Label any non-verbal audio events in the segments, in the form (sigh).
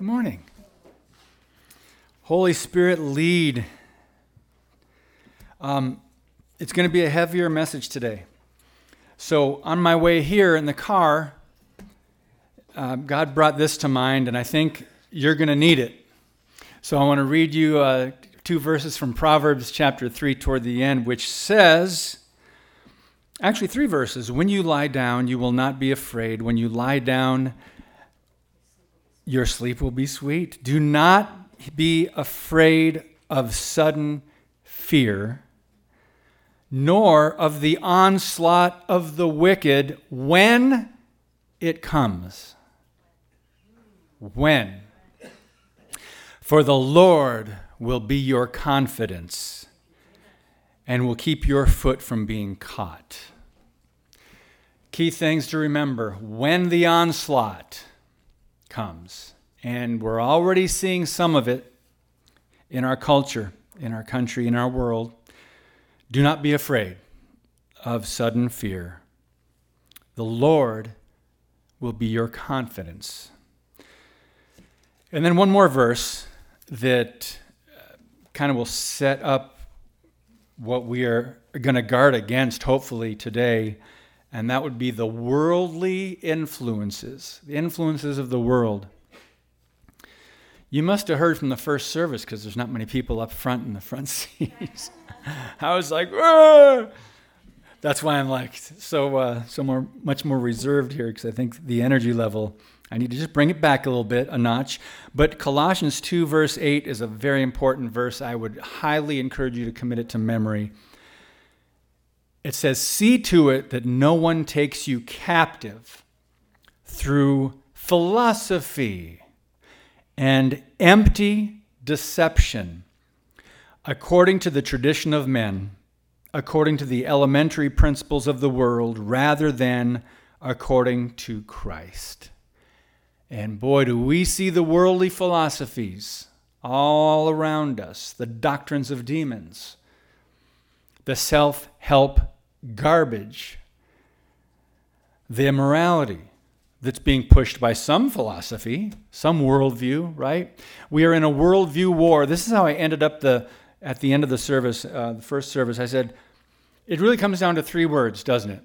Good morning. Holy Spirit, lead. Um, it's going to be a heavier message today. So, on my way here in the car, uh, God brought this to mind, and I think you're going to need it. So, I want to read you uh, two verses from Proverbs chapter 3 toward the end, which says, actually, three verses. When you lie down, you will not be afraid. When you lie down, your sleep will be sweet. Do not be afraid of sudden fear, nor of the onslaught of the wicked when it comes. When? For the Lord will be your confidence and will keep your foot from being caught. Key things to remember when the onslaught comes, and we're already seeing some of it in our culture, in our country, in our world. Do not be afraid of sudden fear. The Lord will be your confidence. And then one more verse that uh, kind of will set up what we are going to guard against, hopefully, today, and that would be the worldly influences, the influences of the world. You must have heard from the first service because there's not many people up front in the front (laughs) seats. I was like, that's why I'm like so uh, so more much more reserved here because I think the energy level I need to just bring it back a little bit, a notch. But Colossians 2, verse 8 is a very important verse. I would highly encourage you to commit it to memory. It says, See to it that no one takes you captive through philosophy and empty deception, according to the tradition of men, according to the elementary principles of the world, rather than according to Christ. And boy, do we see the worldly philosophies all around us, the doctrines of demons, the self help garbage, the immorality that's being pushed by some philosophy, some worldview, right? We are in a worldview war. This is how I ended up the at the end of the service, uh, the first service. I said, it really comes down to three words, doesn't it?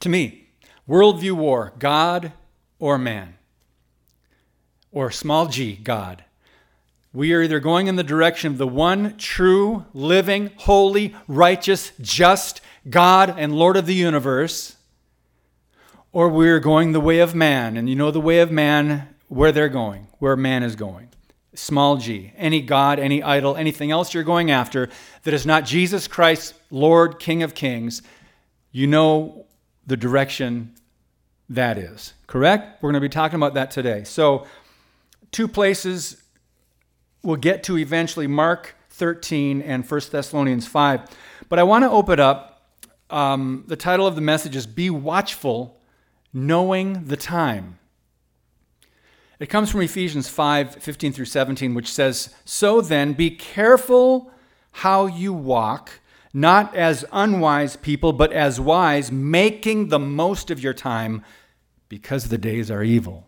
To me, worldview war: God or man or small g, God. We are either going in the direction of the one true, living, holy, righteous, just God and Lord of the universe, or we're going the way of man. And you know the way of man, where they're going, where man is going. Small g. Any God, any idol, anything else you're going after that is not Jesus Christ, Lord, King of Kings, you know the direction that is. Correct? We're going to be talking about that today. So, two places we'll get to eventually Mark 13 and 1 Thessalonians 5. But I want to open up. Um, the title of the message is Be Watchful, Knowing the Time. It comes from Ephesians 5 15 through 17, which says, So then, be careful how you walk, not as unwise people, but as wise, making the most of your time, because the days are evil.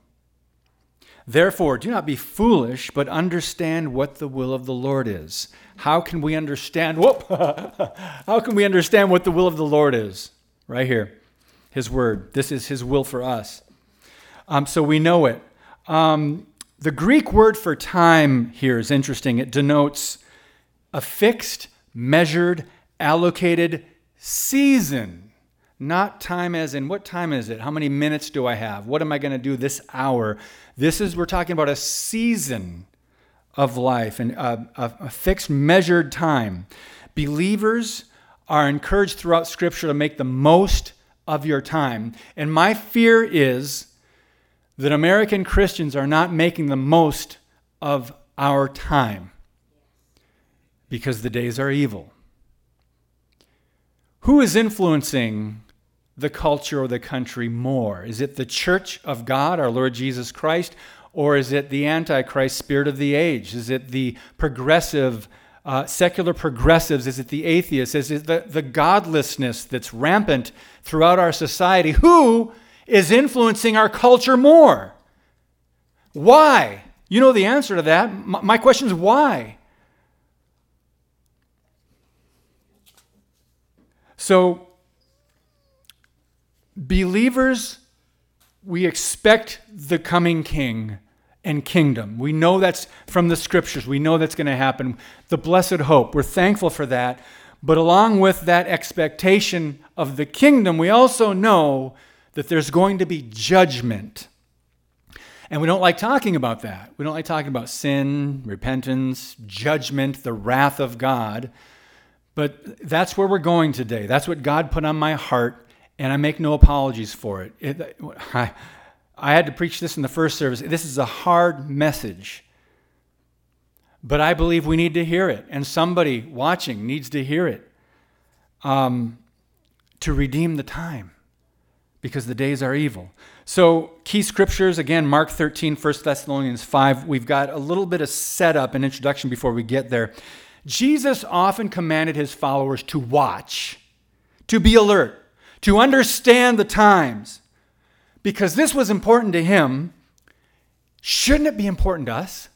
Therefore, do not be foolish, but understand what the will of the Lord is. How can we understand? Whoop! (laughs) How can we understand what the will of the Lord is? Right here, His word. This is His will for us. Um, so we know it. Um, the Greek word for time here is interesting. It denotes a fixed, measured, allocated season not time as in what time is it? How many minutes do I have? What am I going to do this hour? This is, we're talking about a season of life and a, a, a fixed, measured time. Believers are encouraged throughout Scripture to make the most of your time. And my fear is that American Christians are not making the most of our time because the days are evil. Who is influencing the culture or the country more? Is it the church of God, our Lord Jesus Christ, or is it the antichrist spirit of the age? Is it the progressive, uh, secular progressives? Is it the atheists? Is it the, the godlessness that's rampant throughout our society? Who is influencing our culture more? Why You know the answer to that. My question is why? So, believers, we expect the coming king and kingdom. We know that's from the scriptures. We know that's going to happen. The blessed hope. We're thankful for that. But along with that expectation of the kingdom, we also know that there's going to be judgment. And we don't like talking about that. We don't like talking about sin, repentance, judgment, the wrath of God. But that's where we're going today. That's what God put on my heart, and I make no apologies for it. it I, I had to preach this in the first service. This is a hard message. But I believe we need to hear it, and somebody watching needs to hear it um, to redeem the time because the days are evil. So, key scriptures again, Mark 13, 1 Thessalonians 5. We've got a little bit of setup and introduction before we get there. Jesus often commanded his followers to watch, to be alert, to understand the times, because this was important to him. Shouldn't it be important to us?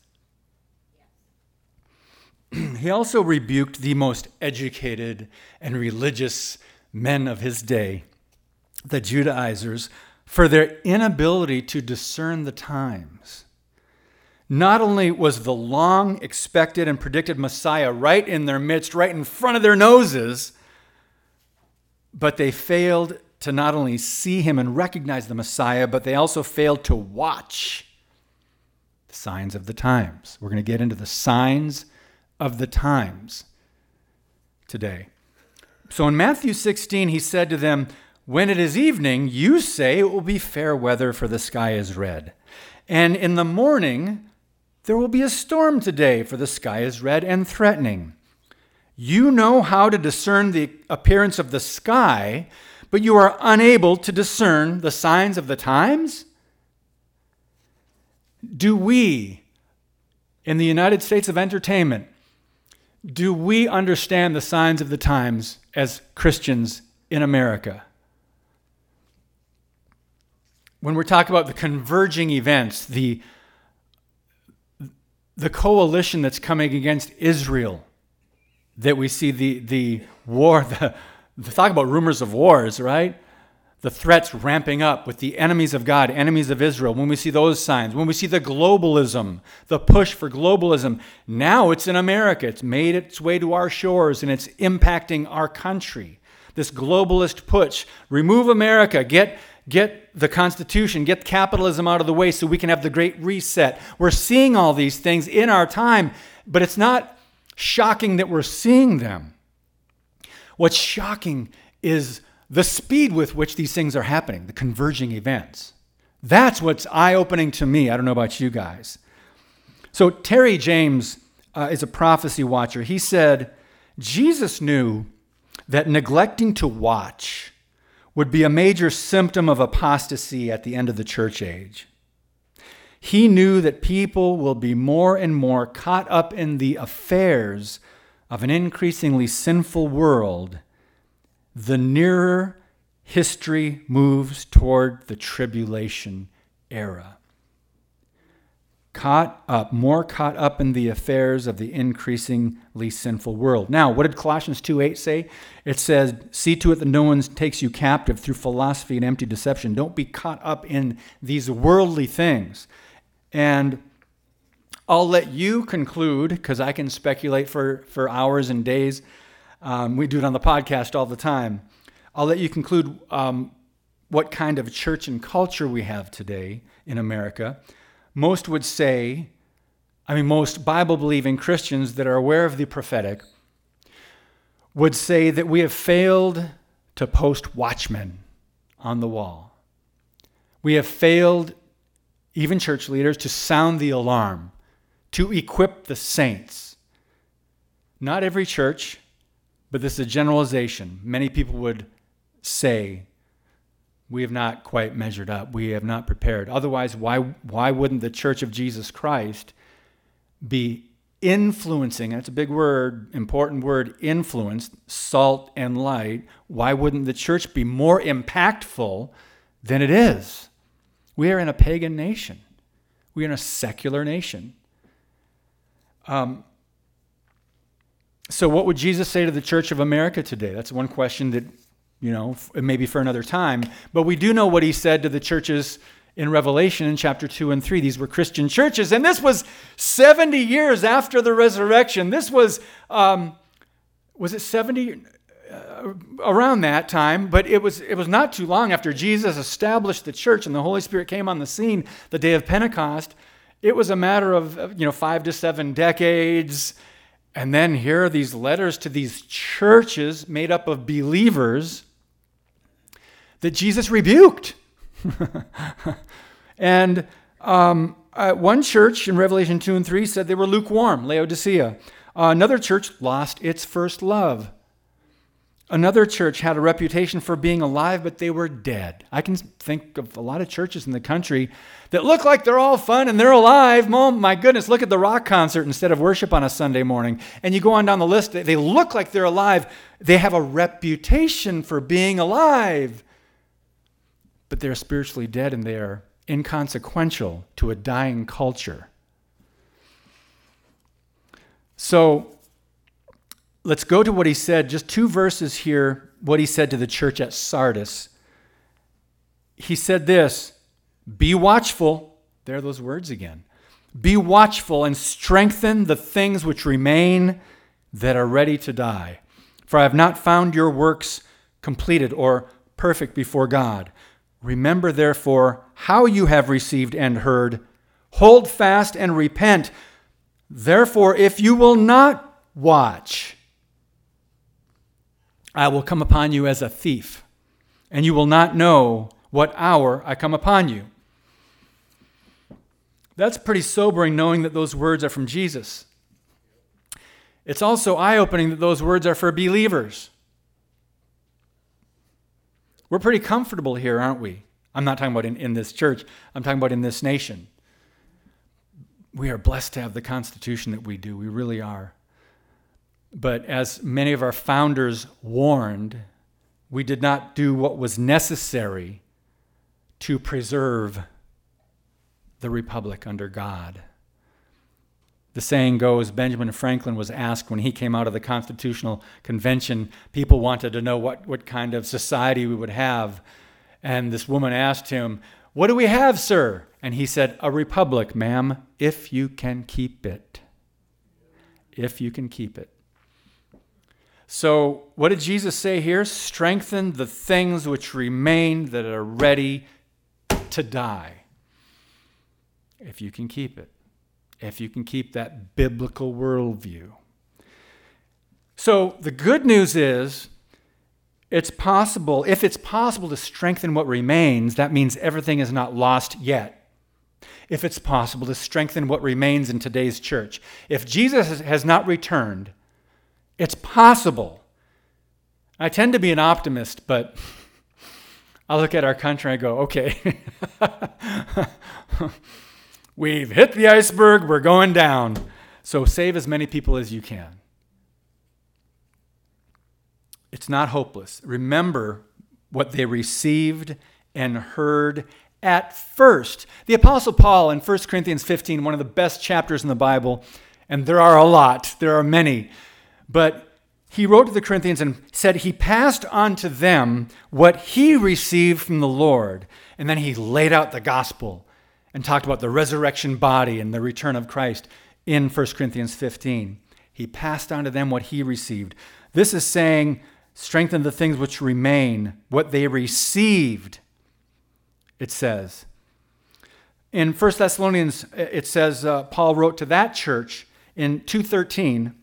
(clears throat) he also rebuked the most educated and religious men of his day, the Judaizers, for their inability to discern the times. Not only was the long expected and predicted Messiah right in their midst, right in front of their noses, but they failed to not only see him and recognize the Messiah, but they also failed to watch the signs of the times. We're going to get into the signs of the times today. So in Matthew 16, he said to them, When it is evening, you say it will be fair weather, for the sky is red. And in the morning, there will be a storm today, for the sky is red and threatening. You know how to discern the appearance of the sky, but you are unable to discern the signs of the times? Do we, in the United States of Entertainment, do we understand the signs of the times as Christians in America? When we're talking about the converging events, the, the coalition that's coming against Israel, that we see the, the war, the, the talk about rumors of wars, right? the threats ramping up with the enemies of God, enemies of Israel, when we see those signs, when we see the globalism, the push for globalism, now it's in America. It's made its way to our shores and it's impacting our country. This globalist push, remove America, get get the Constitution, get capitalism out of the way so we can have the great reset. We're seeing all these things in our time, but it's not shocking that we're seeing them. What's shocking is the speed with which these things are happening, the converging events. That's what's eye opening to me. I don't know about you guys. So, Terry James uh, is a prophecy watcher. He said, Jesus knew that neglecting to watch would be a major symptom of apostasy at the end of the church age. He knew that people will be more and more caught up in the affairs of an increasingly sinful world the nearer history moves toward the tribulation era. Caught up, more caught up in the affairs of the increasingly sinful world. Now, what did Colossians 2 8 say? It says, See to it that no one takes you captive through philosophy and empty deception. Don't be caught up in these worldly things. And I'll let you conclude, because I can speculate for, for hours and days um, we do it on the podcast all the time. I'll let you conclude um, what kind of church and culture we have today in America. Most would say, I mean, most Bible believing Christians that are aware of the prophetic would say that we have failed to post watchmen on the wall. We have failed, even church leaders, to sound the alarm, to equip the saints. Not every church, but this is a generalization. Many people would say, we have not quite measured up. We have not prepared. Otherwise, why, why wouldn't the church of Jesus Christ be influencing? That's a big word, important word, influence, salt and light. Why wouldn't the church be more impactful than it is? We are in a pagan nation. We're in a secular nation. Um, so, what would Jesus say to the Church of America today? That's one question that, you know, maybe for another time. But we do know what he said to the churches in Revelation in chapter 2 and 3. These were Christian churches. And this was 70 years after the resurrection. This was, um, was it 70? Uh, around that time, but it was, it was not too long after Jesus established the church and the Holy Spirit came on the scene the day of Pentecost. It was a matter of, you know, five to seven decades. And then here are these letters to these churches made up of believers that Jesus rebuked. (laughs) and um, uh, one church in Revelation 2 and 3 said they were lukewarm, Laodicea. Uh, another church lost its first love. Another church had a reputation for being alive, but they were dead. I can think of a lot of churches in the country that look like they're all fun and they're alive. Oh, my goodness, look at the rock concert instead of worship on a Sunday morning. And you go on down the list, they look like they're alive. They have a reputation for being alive, but they're spiritually dead and they are inconsequential to a dying culture. So, let's go to what he said, just two verses here, what he said to the church at Sardis. He said this Be watchful. There are those words again. Be watchful and strengthen the things which remain that are ready to die. For I have not found your works completed or perfect before God. Remember, therefore, how you have received and heard. Hold fast and repent. Therefore, if you will not watch, I will come upon you as a thief, and you will not know what hour I come upon you. That's pretty sobering knowing that those words are from Jesus. It's also eye opening that those words are for believers. We're pretty comfortable here, aren't we? I'm not talking about in, in this church, I'm talking about in this nation. We are blessed to have the Constitution that we do. We really are. But as many of our founders warned, we did not do what was necessary to preserve the republic under God. The saying goes Benjamin Franklin was asked when he came out of the Constitutional Convention, people wanted to know what, what kind of society we would have. And this woman asked him, What do we have, sir? And he said, A republic, ma'am, if you can keep it. If you can keep it. So, what did Jesus say here? Strengthen the things which remain that are ready to die. If you can keep it, if you can keep that biblical worldview. So, the good news is it's possible, if it's possible to strengthen what remains, that means everything is not lost yet. If it's possible to strengthen what remains in today's church, if Jesus has not returned, it's possible. I tend to be an optimist, but (laughs) I look at our country and I go, okay, (laughs) we've hit the iceberg, we're going down. So save as many people as you can. It's not hopeless. Remember what they received and heard at first. The Apostle Paul in 1 Corinthians 15, one of the best chapters in the Bible, and there are a lot, there are many. But he wrote to the Corinthians and said he passed on to them what he received from the Lord. And then he laid out the gospel and talked about the resurrection body and the return of Christ in 1 Corinthians 15. He passed on to them what he received. This is saying, strengthen the things which remain, what they received, it says. In 1 Thessalonians, it says, uh, Paul wrote to that church in 213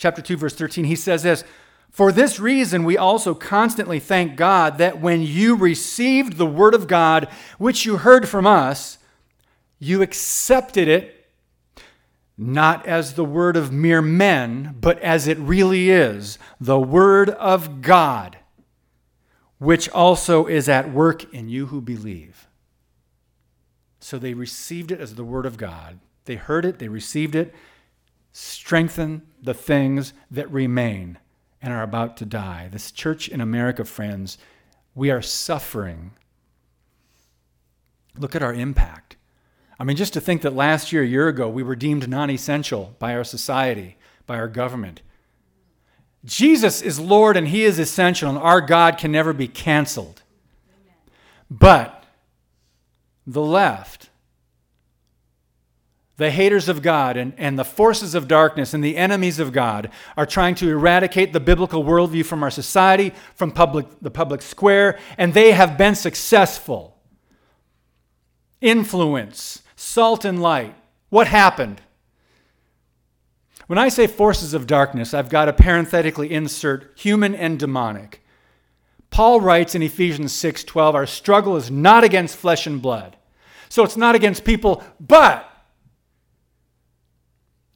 chapter 2 verse 13 he says this for this reason we also constantly thank god that when you received the word of god which you heard from us you accepted it not as the word of mere men but as it really is the word of god which also is at work in you who believe. So they received it as the word of god. They heard it they received it strengthen the things that remain and are about to die. This church in America, friends, we are suffering. Look at our impact. I mean, just to think that last year, a year ago, we were deemed non essential by our society, by our government. Jesus is Lord and He is essential, and our God can never be canceled. But the left, the haters of God and, and the forces of darkness and the enemies of God are trying to eradicate the biblical worldview from our society, from public, the public square, and they have been successful. Influence, salt and light. What happened? When I say forces of darkness, I've got to parenthetically insert human and demonic. Paul writes in Ephesians 6:12, our struggle is not against flesh and blood. So it's not against people, but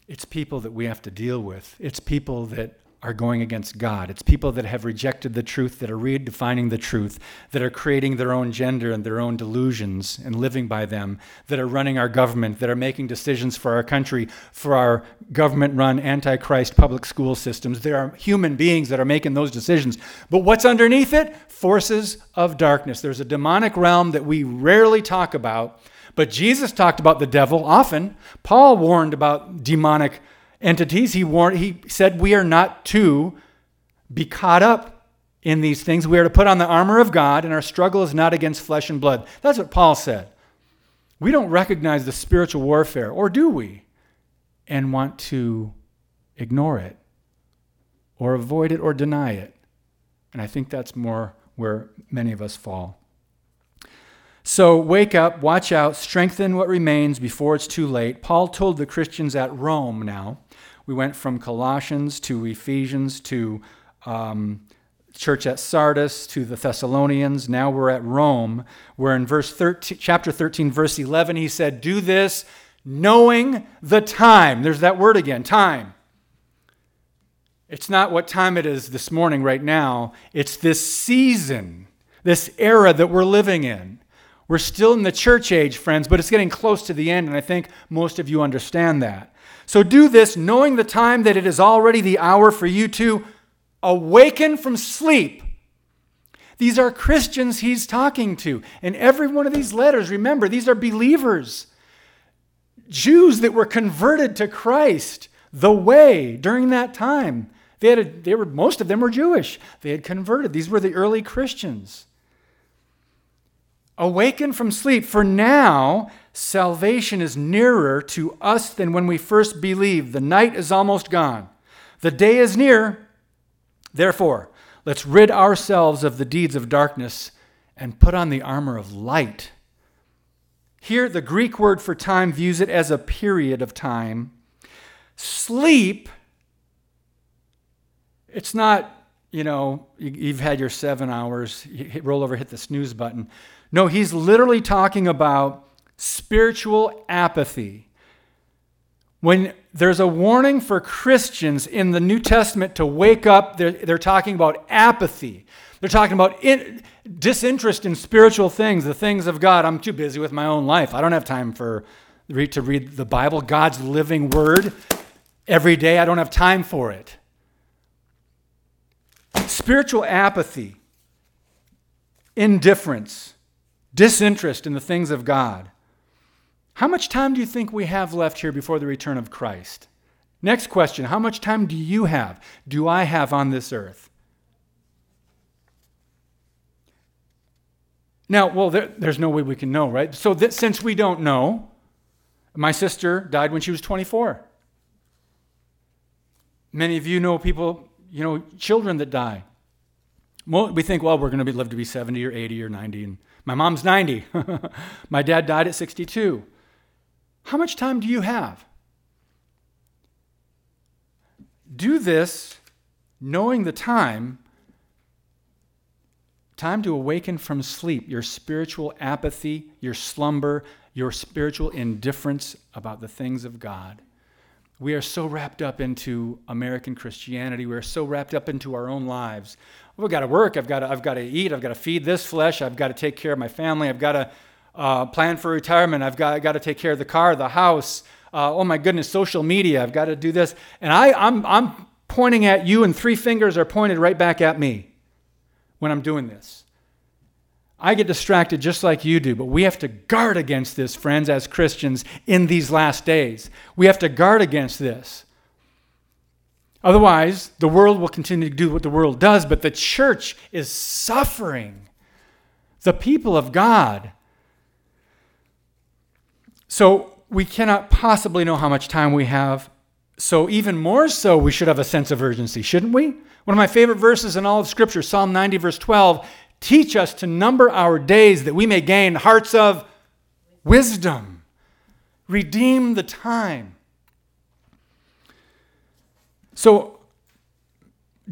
it's people that we have to deal with. It's people that are going against God. It's people that have rejected the truth, that are redefining the truth, that are creating their own gender and their own delusions and living by them, that are running our government, that are making decisions for our country, for our government run antichrist public school systems. There are human beings that are making those decisions. But what's underneath it? Forces of darkness. There's a demonic realm that we rarely talk about, but Jesus talked about the devil often. Paul warned about demonic entities. He warned, he said we are not to be caught up in these things. We are to put on the armor of God, and our struggle is not against flesh and blood. That's what Paul said. We don't recognize the spiritual warfare, or do we? And want to ignore it, or avoid it, or deny it. And I think that's more where many of us fall. So wake up, watch out, strengthen what remains before it's too late. Paul told the Christians at Rome now we went from Colossians to Ephesians to um, church at Sardis to the Thessalonians. Now we're at Rome, where in verse 13, chapter 13, verse 11, he said, Do this knowing the time. There's that word again, time. It's not what time it is this morning, right now. It's this season, this era that we're living in. We're still in the church age, friends, but it's getting close to the end, and I think most of you understand that. So do this knowing the time that it is already the hour for you to awaken from sleep. These are Christians he's talking to. And every one of these letters, remember, these are believers. Jews that were converted to Christ, the way, during that time. They, had a, they were, most of them were Jewish. They had converted. These were the early Christians. Awaken from sleep, for now salvation is nearer to us than when we first believed. The night is almost gone, the day is near. Therefore, let's rid ourselves of the deeds of darkness and put on the armor of light. Here, the Greek word for time views it as a period of time. Sleep, it's not, you know, you've had your seven hours, you roll over, hit the snooze button. No, he's literally talking about spiritual apathy. When there's a warning for Christians in the New Testament to wake up, they're, they're talking about apathy. They're talking about in, disinterest in spiritual things, the things of God. I'm too busy with my own life. I don't have time for to read the Bible, God's living word every day. I don't have time for it. Spiritual apathy, indifference, disinterest in the things of God. How much time do you think we have left here before the return of Christ? Next question How much time do you have? Do I have on this earth? Now, well, there, there's no way we can know, right? So, that, since we don't know, my sister died when she was 24. Many of you know people, you know, children that die. Well, we think, well, we're going to be, live to be 70 or 80 or 90, and my mom's 90. (laughs) My dad died at 62. How much time do you have? Do this knowing the time time to awaken from sleep, your spiritual apathy, your slumber, your spiritual indifference about the things of God. We are so wrapped up into American Christianity. We are so wrapped up into our own lives. I've got to work. I've got to, I've got to eat. I've got to feed this flesh. I've got to take care of my family. I've got to uh, plan for retirement. I've got, I've got to take care of the car, the house. Uh, oh my goodness, social media. I've got to do this. And I, I'm, I'm pointing at you, and three fingers are pointed right back at me when I'm doing this. I get distracted just like you do, but we have to guard against this, friends, as Christians in these last days. We have to guard against this. Otherwise, the world will continue to do what the world does, but the church is suffering. The people of God. So we cannot possibly know how much time we have. So, even more so, we should have a sense of urgency, shouldn't we? One of my favorite verses in all of Scripture, Psalm 90, verse 12, teach us to number our days that we may gain hearts of wisdom. Redeem the time. So,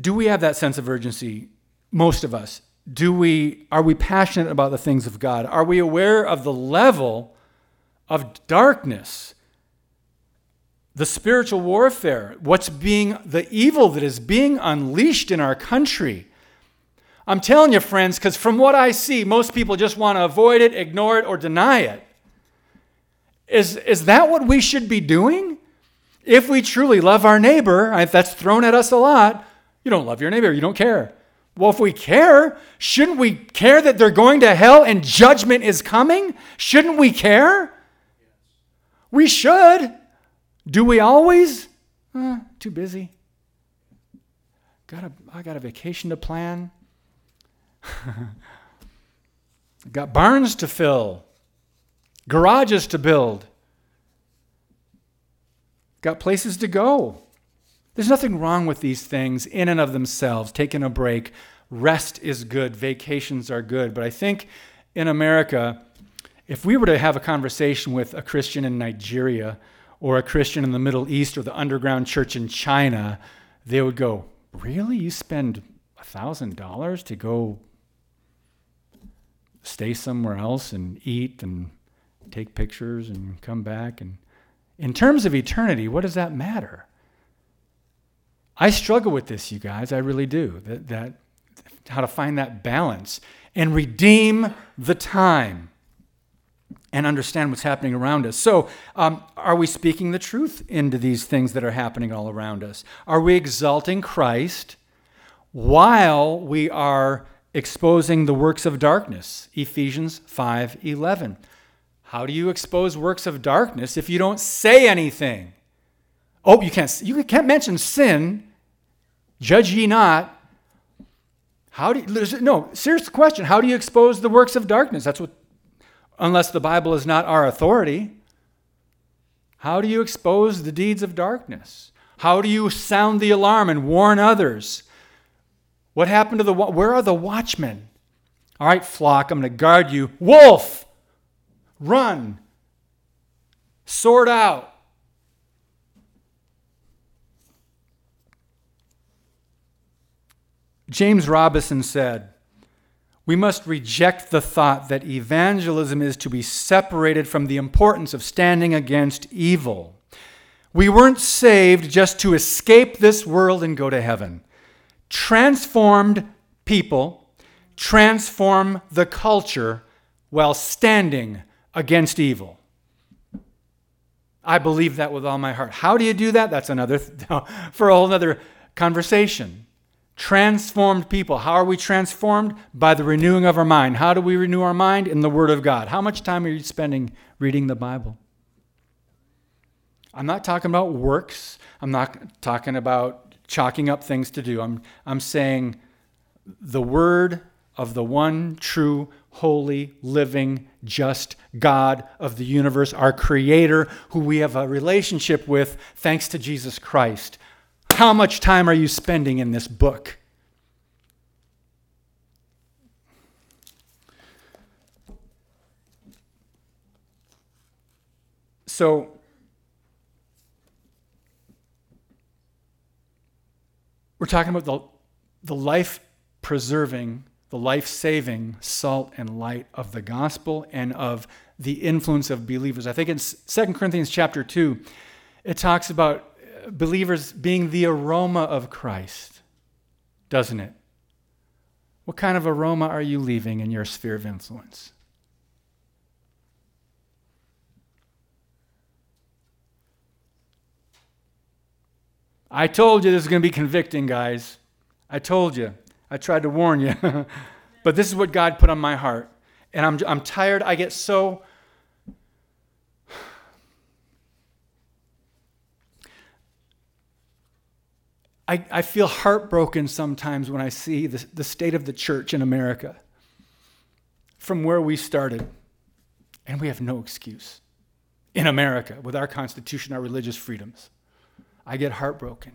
do we have that sense of urgency? Most of us. Do we are we passionate about the things of God? Are we aware of the level of darkness? The spiritual warfare, what's being the evil that is being unleashed in our country. I'm telling you, friends, because from what I see, most people just want to avoid it, ignore it, or deny it. Is, is that what we should be doing? If we truly love our neighbor, if that's thrown at us a lot, you don't love your neighbor, you don't care. Well, if we care, shouldn't we care that they're going to hell and judgment is coming? Shouldn't we care? We should. Do we always? Uh, too busy. Got a, I got a vacation to plan. (laughs) got barns to fill, garages to build, got places to go. There's nothing wrong with these things in and of themselves. Taking a break, rest is good, vacations are good. But I think in America, if we were to have a conversation with a Christian in Nigeria or a Christian in the Middle East or the underground church in China, they would go, Really? You spend $1,000 to go stay somewhere else and eat and take pictures and come back? And in terms of eternity, what does that matter? I struggle with this, you guys. I really do. That, that how to find that balance and redeem the time and understand what's happening around us. So, um, are we speaking the truth into these things that are happening all around us? Are we exalting Christ while we are exposing the works of darkness? Ephesians 5:11. How do you expose works of darkness if you don't say anything? Oh, you can't, you can't mention sin. Judge ye not. How do you, no, serious question. How do you expose the works of darkness? That's what, unless the Bible is not our authority. How do you expose the deeds of darkness? How do you sound the alarm and warn others? What happened to the, where are the watchmen? All right, flock, I'm going to guard you. Wolf, run. Sort out. James Robison said, We must reject the thought that evangelism is to be separated from the importance of standing against evil. We weren't saved just to escape this world and go to heaven. Transformed people transform the culture while standing against evil. I believe that with all my heart. How do you do that? That's another (laughs) for a whole other conversation. Transformed people. How are we transformed? By the renewing of our mind. How do we renew our mind? In the Word of God. How much time are you spending reading the Bible? I'm not talking about works. I'm not talking about chalking up things to do. I'm, I'm saying the Word of the one true, holy, living, just God of the universe, our Creator, who we have a relationship with thanks to Jesus Christ. How much time are you spending in this book? So, we're talking about the, the life preserving, the life saving salt and light of the gospel and of the influence of believers. I think in 2 Corinthians chapter 2, it talks about uh, believers being the aroma of Christ, doesn't it? What kind of aroma are you leaving in your sphere of influence? I told you this is going to be convicting, guys. I told you. I tried to warn you. (laughs) but this is what God put on my heart. And I'm, I'm tired. I get so. I, I feel heartbroken sometimes when I see the, the state of the church in America from where we started. And we have no excuse in America with our Constitution, our religious freedoms. I get heartbroken.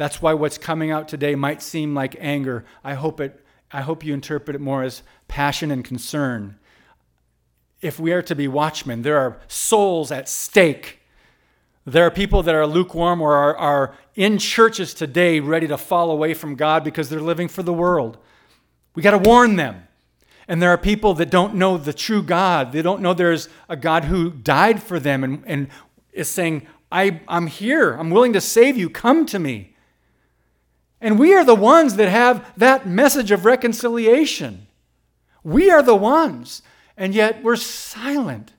That's why what's coming out today might seem like anger. I hope, it, I hope you interpret it more as passion and concern. If we are to be watchmen, there are souls at stake. There are people that are lukewarm or are, are in churches today ready to fall away from God because they're living for the world. We got to warn them. And there are people that don't know the true God. They don't know there's a God who died for them and, and is saying, I, I'm here. I'm willing to save you. Come to me. And we are the ones that have that message of reconciliation. We are the ones. And yet we're silent.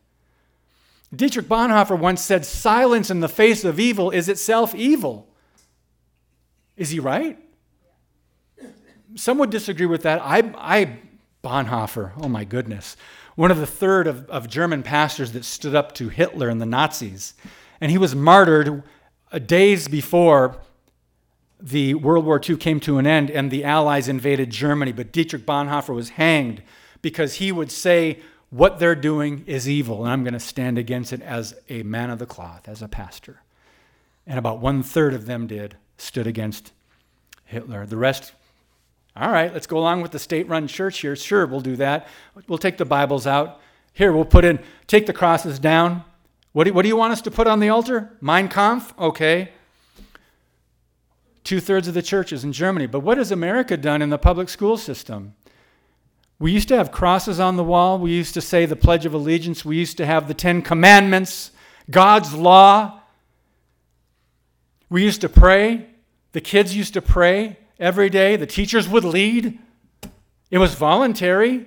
Dietrich Bonhoeffer once said, Silence in the face of evil is itself evil. Is he right? Some would disagree with that. I, I Bonhoeffer, oh my goodness, one of the third of, of German pastors that stood up to Hitler and the Nazis. And he was martyred days before the World War II came to an end and the Allies invaded Germany. But Dietrich Bonhoeffer was hanged because he would say, What they're doing is evil, and I'm going to stand against it as a man of the cloth, as a pastor. And about one third of them did, stood against Hitler. The rest all right, let's go along with the state run church here. Sure, we'll do that. We'll take the Bibles out. Here, we'll put in, take the crosses down. What do, what do you want us to put on the altar? Mein Kampf? Okay. Two thirds of the churches in Germany. But what has America done in the public school system? We used to have crosses on the wall. We used to say the Pledge of Allegiance. We used to have the Ten Commandments, God's law. We used to pray. The kids used to pray every day. The teachers would lead. It was voluntary,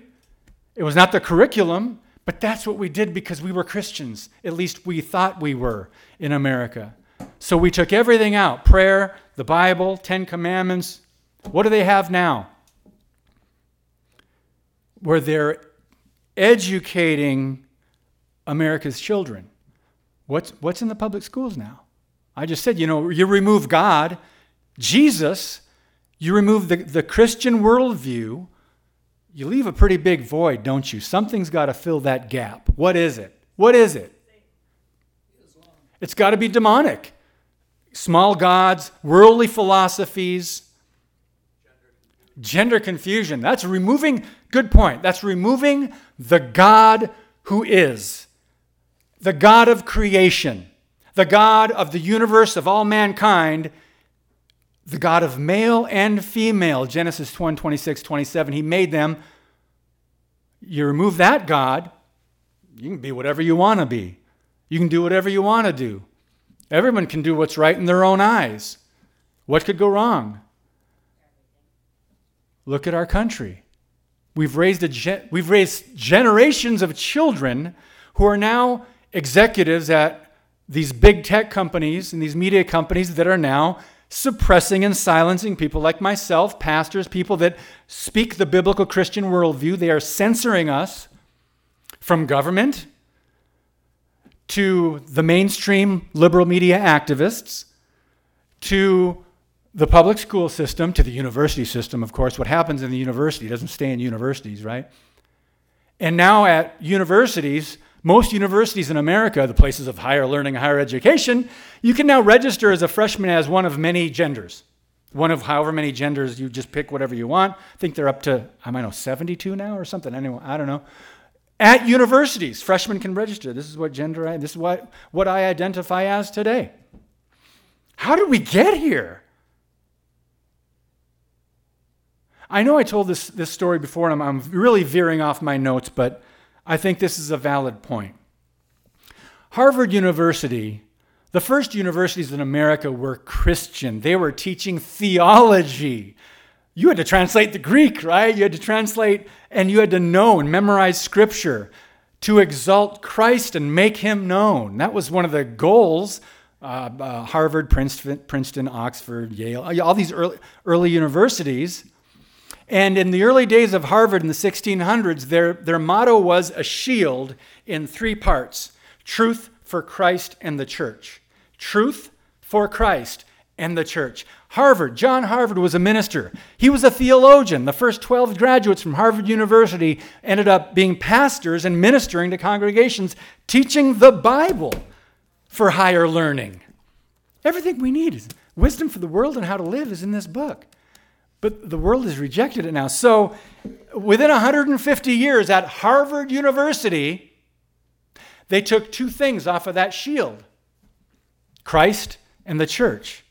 it was not the curriculum, but that's what we did because we were Christians. At least we thought we were in America. So we took everything out prayer, the Bible, Ten Commandments. What do they have now? Where they're educating America's children. What's, what's in the public schools now? I just said, you know, you remove God, Jesus, you remove the, the Christian worldview, you leave a pretty big void, don't you? Something's got to fill that gap. What is it? What is it? It's got to be demonic. Small gods, worldly philosophies, gender confusion. That's removing, good point. That's removing the God who is, the God of creation, the God of the universe, of all mankind, the God of male and female. Genesis 1 26, 27. He made them. You remove that God, you can be whatever you want to be. You can do whatever you want to do. Everyone can do what's right in their own eyes. What could go wrong? Look at our country. We've raised, a gen- we've raised generations of children who are now executives at these big tech companies and these media companies that are now suppressing and silencing people like myself, pastors, people that speak the biblical Christian worldview. They are censoring us from government to the mainstream liberal media activists to the public school system to the university system, of course. What happens in the university doesn't stay in universities, right? And now at universities, most universities in America, the places of higher learning, higher education, you can now register as a freshman as one of many genders. One of however many genders, you just pick whatever you want. I think they're up to, I might know, 72 now or something. Anyway, I don't know. At universities, freshmen can register. This is what gender I, this is what, what I identify as today. How did we get here? I know I told this, this story before, and I'm, I'm really veering off my notes, but I think this is a valid point. Harvard University, the first universities in America were Christian. They were teaching theology. You had to translate the Greek, right? You had to translate and you had to know and memorize scripture to exalt Christ and make him known. That was one of the goals. Uh, uh, Harvard, Princeton, Princeton, Oxford, Yale, all these early, early universities. And in the early days of Harvard in the 1600s, their, their motto was a shield in three parts truth for Christ and the church. Truth for Christ and the church. Harvard, John Harvard was a minister. He was a theologian. The first 12 graduates from Harvard University ended up being pastors and ministering to congregations, teaching the Bible for higher learning. Everything we need is wisdom for the world and how to live is in this book. But the world has rejected it now. So, within 150 years at Harvard University, they took two things off of that shield Christ and the church.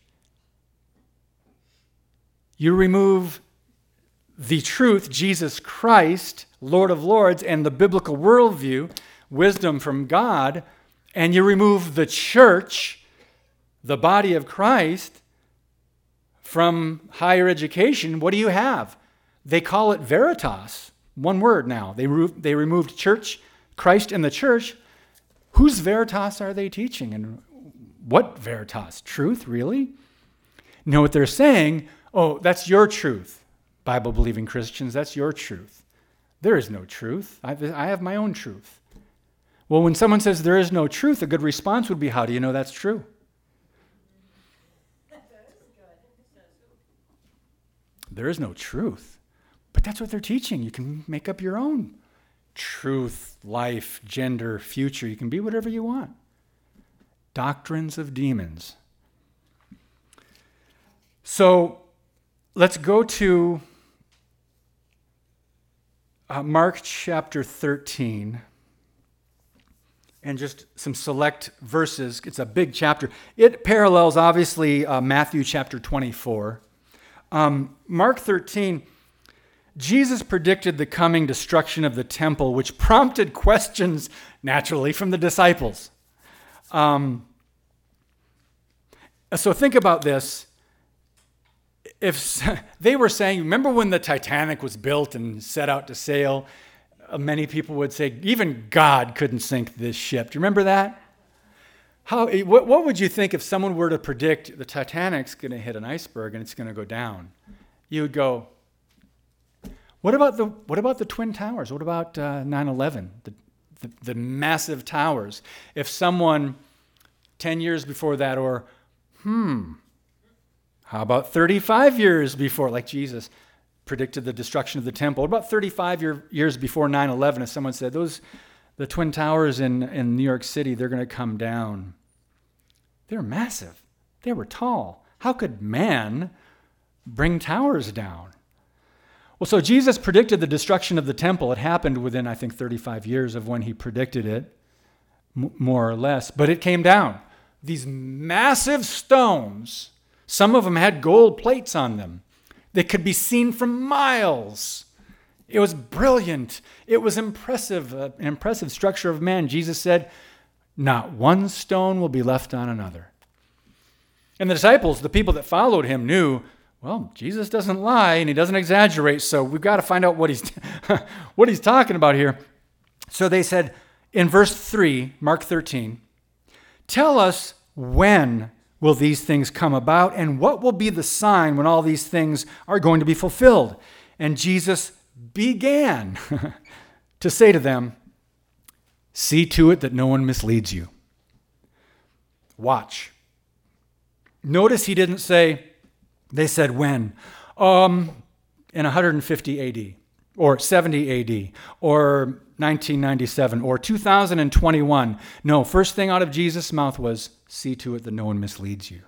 You remove the truth, Jesus Christ, Lord of Lords, and the biblical worldview, wisdom from God, and you remove the church, the body of Christ, from higher education, what do you have? They call it veritas. One word now. They, re- they removed church, Christ, and the church. Whose veritas are they teaching? And what veritas? Truth, really? You know what they're saying? Oh, that's your truth, Bible believing Christians. That's your truth. There is no truth. I have my own truth. Well, when someone says there is no truth, a good response would be, How do you know that's true? There is no truth. But that's what they're teaching. You can make up your own truth, life, gender, future. You can be whatever you want. Doctrines of demons. So let's go to uh, Mark chapter 13 and just some select verses. It's a big chapter. It parallels, obviously, uh, Matthew chapter 24. Um, Mark 13, Jesus predicted the coming destruction of the temple, which prompted (laughs) questions, naturally, from the disciples. Um, so think about this. If (laughs) they were saying, remember when the Titanic was built and set out to sail? Uh, many people would say, even God couldn't sink this ship. Do you remember that? How, eh, what, what would you think if someone were to predict the Titanic's going to hit an iceberg and it's going to go down? You would go, what about the, what about the Twin Towers? What about uh, 9 11, the, the, the massive towers? If someone 10 years before that, or, hmm, how about 35 years before, like Jesus predicted the destruction of the temple? About 35 year, years before 9 11, as someone said, those the Twin Towers in, in New York City, they're going to come down. They're massive, they were tall. How could man bring towers down? Well, so Jesus predicted the destruction of the temple. It happened within, I think, 35 years of when he predicted it, m- more or less, but it came down. These massive stones, some of them had gold plates on them. They could be seen from miles. It was brilliant. It was impressive, uh, an impressive structure of man. Jesus said, Not one stone will be left on another. And the disciples, the people that followed him, knew, well, Jesus doesn't lie and he doesn't exaggerate, so we've got to find out what he's, (laughs) what he's talking about here. So they said in verse 3, Mark 13, Tell us when will these things come about and what will be the sign when all these things are going to be fulfilled? And Jesus began (laughs) to say to them, See to it that no one misleads you. Watch. Notice he didn't say, they said when? Um, in 150 AD, or 70 AD, or 1997, or 2021. No, first thing out of Jesus' mouth was, See to it that no one misleads you.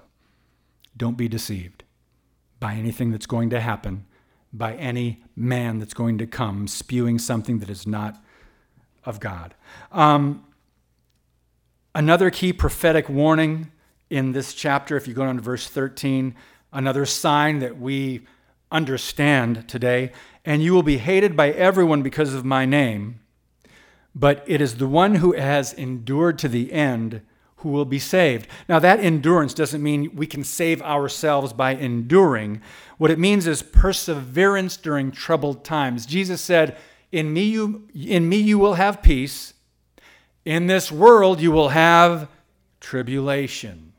Don't be deceived by anything that's going to happen by any man that's going to come spewing something that is not of God. Um, another key prophetic warning in this chapter, if you go down to verse 13, another sign that we understand today, and you will be hated by everyone because of my name, but it is the one who has endured to the end who will be saved. Now, that endurance doesn't mean we can save ourselves by enduring. What it means is perseverance during troubled times. Jesus said, In me you, in me you will have peace. In this world you will have tribulation.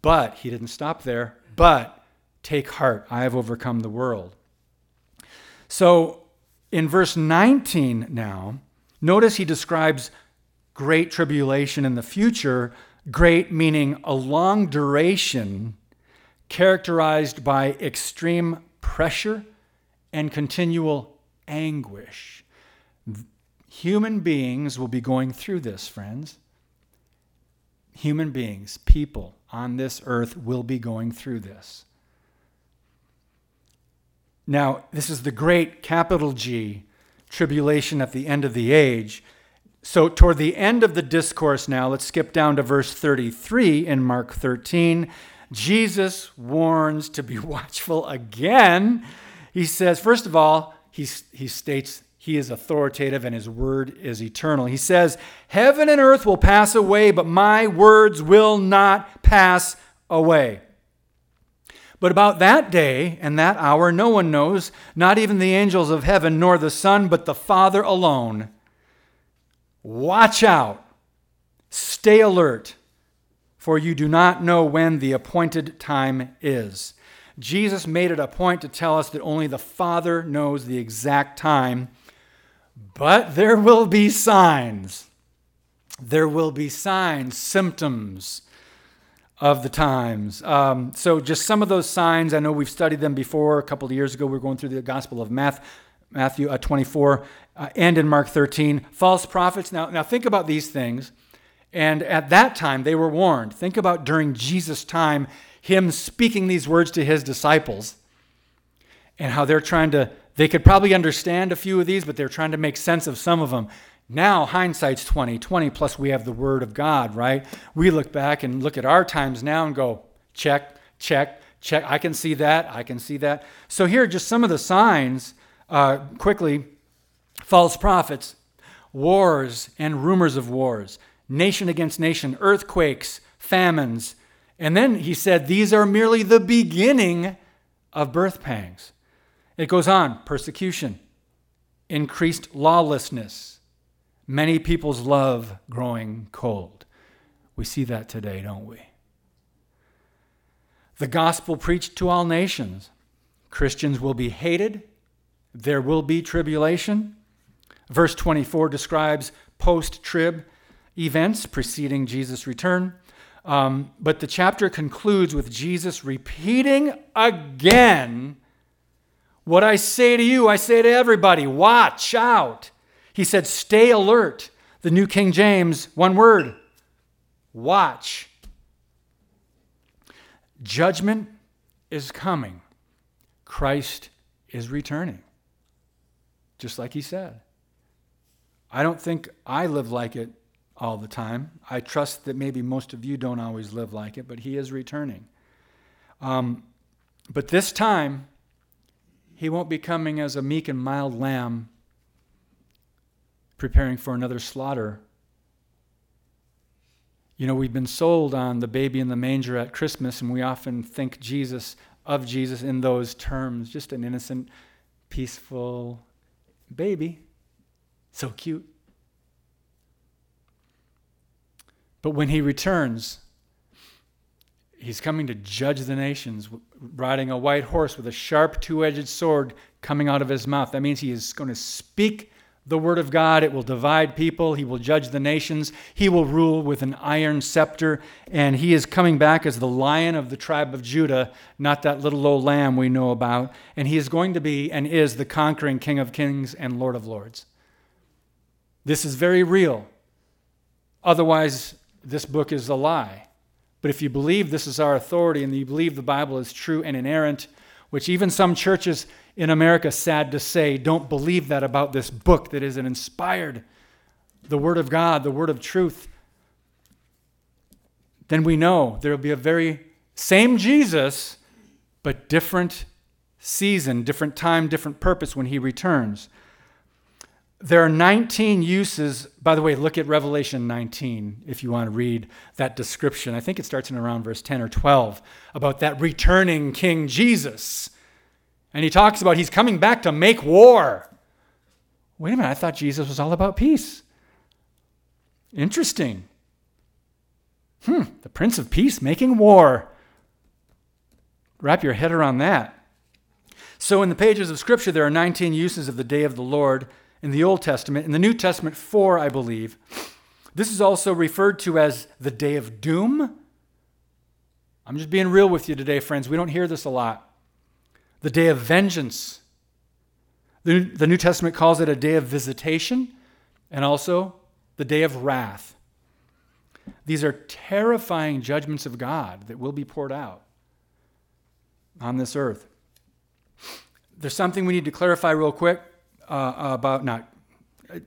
But, he didn't stop there, but take heart, I have overcome the world. So in verse 19 now, notice he describes great tribulation in the future, great meaning a long duration characterized by extreme pressure and continual anguish. Human beings will be going through this, friends. Human beings, people on this earth will be going through this. Now, this is the great capital G tribulation at the end of the age. So, toward the end of the discourse now, let's skip down to verse 33 in Mark 13. Jesus warns to be (laughs) watchful again. He says, first of all, he, he states he is authoritative and his word is eternal. He says, Heaven and earth will pass away, but my words will not pass away. But about that day and that hour, no one knows, not even the angels of heaven, nor the Son, but the Father alone. Watch out, stay alert, for you do not know when the appointed time is. Jesus made it a point to tell us that only the Father knows the exact time, but there will be signs. There will be signs, symptoms of the times. Um, so, just some of those signs, I know we've studied them before. A couple of years ago, we were going through the Gospel of Matthew, Matthew uh, 24 uh, and in Mark 13. False prophets. Now, now, think about these things. And at that time, they were warned. Think about during Jesus' time, him speaking these words to his disciples and how they're trying to, they could probably understand a few of these, but they're trying to make sense of some of them. Now, hindsight's 20, 20 plus we have the Word of God, right? We look back and look at our times now and go, check, check, check. I can see that. I can see that. So, here are just some of the signs uh, quickly false prophets, wars and rumors of wars, nation against nation, earthquakes, famines. And then he said, These are merely the beginning of birth pangs. It goes on persecution, increased lawlessness Many people's love growing cold. We see that today, don't we? The gospel preached to all nations. Christians will be hated. There will be tribulation. Verse 24 describes post trib events preceding Jesus' return. Um, but the chapter concludes with Jesus repeating again what I say to you, I say to everybody watch out. He said, Stay alert. The New King James, one word watch. Judgment is coming. Christ is returning. Just like he said. I don't think I live like it all the time. I trust that maybe most of you don't always live like it, but he is returning. Um, but this time, he won't be coming as a meek and mild lamb preparing for another slaughter. You know, we've been sold on the baby in the manger at Christmas, and we often think Jesus of Jesus in those terms just an innocent, peaceful baby. So cute. But when he returns, he's coming to judge the nations, riding a white horse with a sharp two edged sword coming out of his mouth. That means he is going to speak the word of God. It will divide people. He will judge the nations. He will rule with an iron scepter. And he is coming back as the lion of the tribe of Judah, not that little old lamb we know about. And he is going to be and is the conquering King of kings and Lord of lords. This is very real. Otherwise, this book is a lie. But if you believe this is our authority and you believe the Bible is true and inerrant, which even some churches in America, sad to say, don't believe that about this book that is an inspired, the Word of God, the Word of truth, then we know there will be a very same Jesus, but different season, different time, different purpose when he returns. There are 19 uses. By the way, look at Revelation 19 if you want to read that description. I think it starts in around verse 10 or 12 about that returning King Jesus and he talks about he's coming back to make war. Wait a minute, I thought Jesus was all about peace. Interesting. Hmm, the Prince of Peace making war. Wrap your head around that. So, in the pages of Scripture, there are 19 uses of the day of the Lord in the Old Testament. In the New Testament, four, I believe. This is also referred to as the day of doom. I'm just being real with you today, friends. We don't hear this a lot. The day of vengeance. The, the New Testament calls it a day of visitation and also the day of wrath. These are terrifying judgments of God that will be poured out on this earth. There's something we need to clarify real quick uh, about not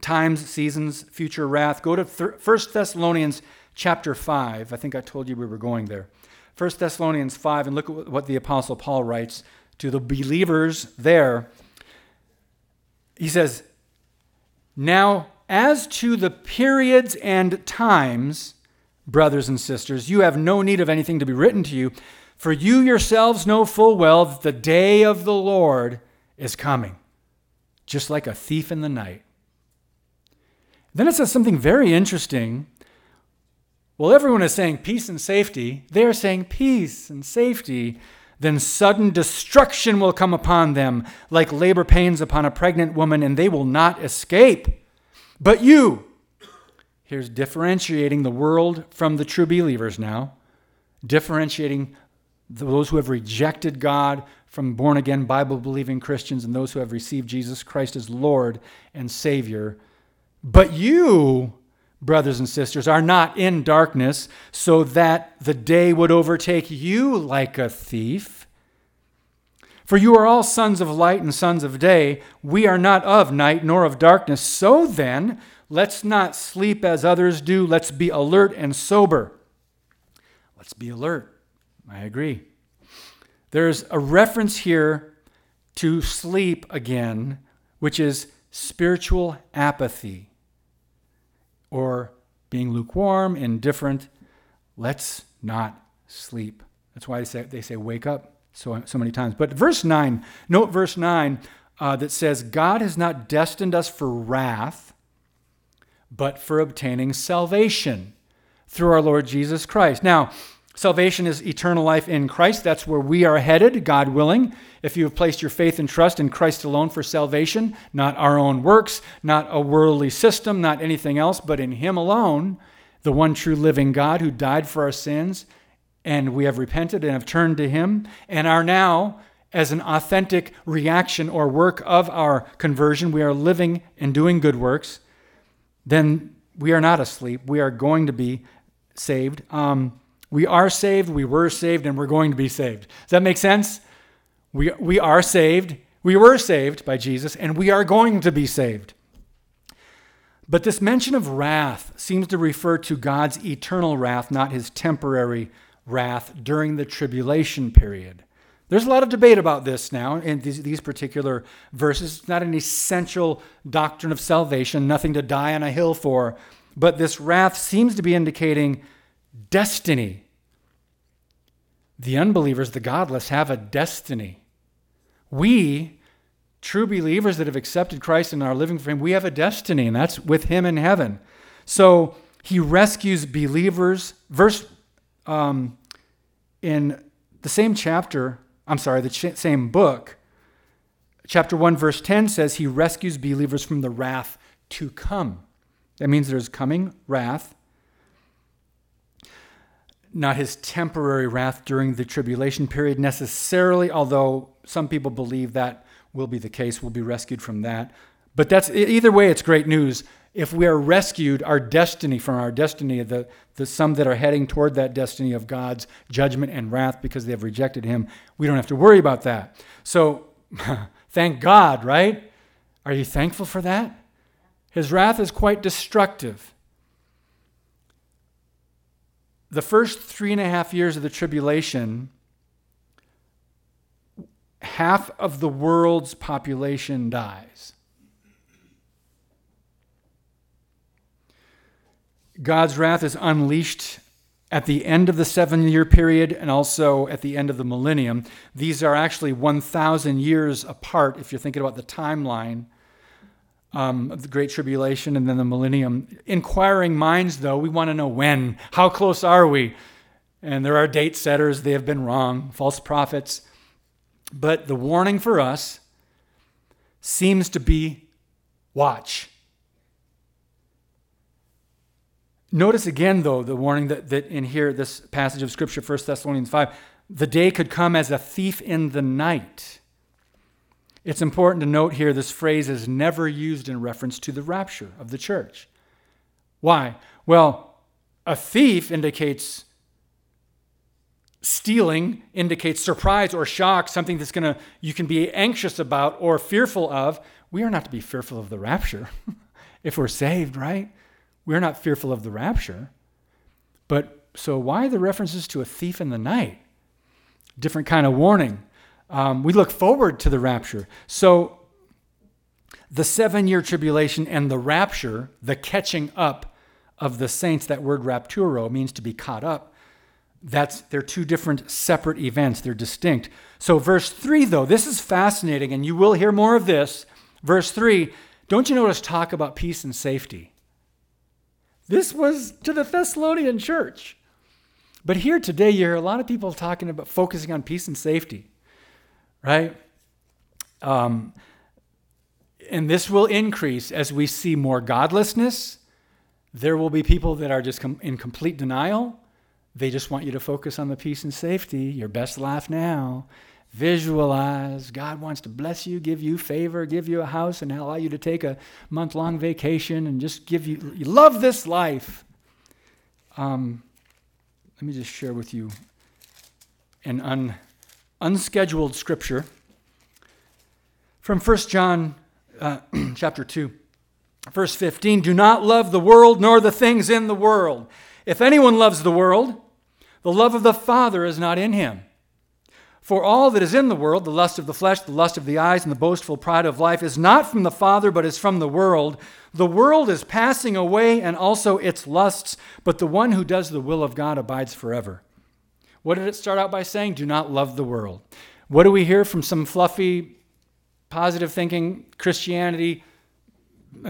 times, seasons, future wrath. Go to 1 Thessalonians chapter 5. I think I told you we were going there. 1 Thessalonians 5, and look at what the Apostle Paul writes to the believers there. He says, Now, as to the periods and times, brothers and sisters, you have no need of anything to be written to you, for you yourselves know full well that the day of the Lord is coming, just like a thief in the night. Then it says something very interesting. Well, everyone is saying peace and safety. They are saying peace and safety. Then sudden destruction will come upon them, like labor pains upon a pregnant woman, and they will not escape. But you, here's differentiating the world from the true believers now, differentiating those who have rejected God from born again Bible believing Christians and those who have received Jesus Christ as Lord and Savior. But you, brothers and sisters, are not in darkness so that the day would overtake you like a thief. For you are all sons of light and sons of day. We are not of night nor of darkness. So then, let's not sleep as others do. Let's be alert and sober. Let's be alert. I agree. There's a reference here to sleep again, which is spiritual apathy or being lukewarm, indifferent. Let's not sleep. That's why they say, they say wake up so, so many times. But verse 9, note verse 9 uh, that says, God has not destined us for wrath, but for obtaining salvation through our Lord Jesus Christ. Now, Salvation is eternal life in Christ. That's where we are headed, God willing. If you have placed your faith and trust in Christ alone for salvation, not our own works, not a worldly system, not anything else, but in Him alone, the one true living God who died for our sins, and we have repented and have turned to Him, and are now, as an authentic reaction or work of our conversion, we are living and doing good works, then we are not asleep. We are going to be saved. Um, we are saved, we were saved, and we're going to be saved. Does that make sense? We, we are saved, we were saved by Jesus, and we are going to be saved. But this mention of wrath seems to refer to God's eternal wrath, not his temporary wrath during the tribulation period. There's a lot of debate about this now in these, these, particular verses. It's not an essential doctrine of salvation, nothing to die on a hill for. But this wrath seems to be indicating destiny. The unbelievers, the godless, have a destiny. We, true believers that have accepted Christ and are living for Him, we have a destiny, and that's with Him in heaven. So He rescues believers. Verse um, in the same chapter, I'm sorry, the ch- same book, chapter 1, verse 10 says He rescues believers from the wrath to come. That means there's coming wrath not his temporary wrath during the tribulation period necessarily, although some people believe that will be the case, we'll be rescued from that. But that's either way, it's great news. If we are rescued, our destiny from our destiny, the, the some that are heading toward that destiny of God's judgment and wrath because they have rejected Him, we don't have to worry about that. So, (laughs) thank God, right? Are you thankful for that? His wrath is quite destructive the first three and a half years of the tribulation, half of the world's population dies. God's wrath is unleashed at the end of the seven year period and also at the end of the millennium. These are actually 1,000 years apart if you're thinking about the timeline um, of the Great Tribulation and then the millennium. Inquiring minds, though, we want to know when. How close are we? And there are date setters, they have been wrong, false prophets. But the warning for us seems to be watch. Notice again, though, the warning that, that in here, this passage of Scripture, 1 Thessalonians 5, the day could come as a thief in the night. It's important to note here this phrase is never used in reference to the rapture of the church. Why? Well, a thief indicates stealing indicates surprise or shock, something that's going to you can be anxious about or fearful of. We are not to be fearful of the rapture (laughs) if we're saved, right? We're not fearful of the rapture. But so why the references to a thief in the night? Different kind of warning. Um, we look forward to the rapture. So the seven year tribulation and the rapture, the catching up of the saints, that word rapturo means to be caught up that's they're two different separate events. They're distinct. So verse 3 though, this is fascinating and you will hear more of this. Verse 3, don't you notice talk about peace and safety? This was to the Thessalonian church. But here today you hear a lot of people talking about focusing on peace and safety. Right? Um, and this will increase as we see more godlessness. There will be people that are just com- in complete denial. They just want you to focus on the peace and safety, your best life now. Visualize. God wants to bless you, give you favor, give you a house, and allow you to take a month long vacation and just give you, you love this life. Um, let me just share with you an un, unscheduled scripture from 1 John uh, (clears throat) chapter 2, verse 15. Do not love the world nor the things in the world. If anyone loves the world, the love of the Father is not in him. For all that is in the world, the lust of the flesh, the lust of the eyes, and the boastful pride of life, is not from the Father, but is from the world. The world is passing away, and also its lusts, but the one who does the will of God abides forever. What did it start out by saying? Do not love the world. What do we hear from some fluffy, positive thinking Christianity,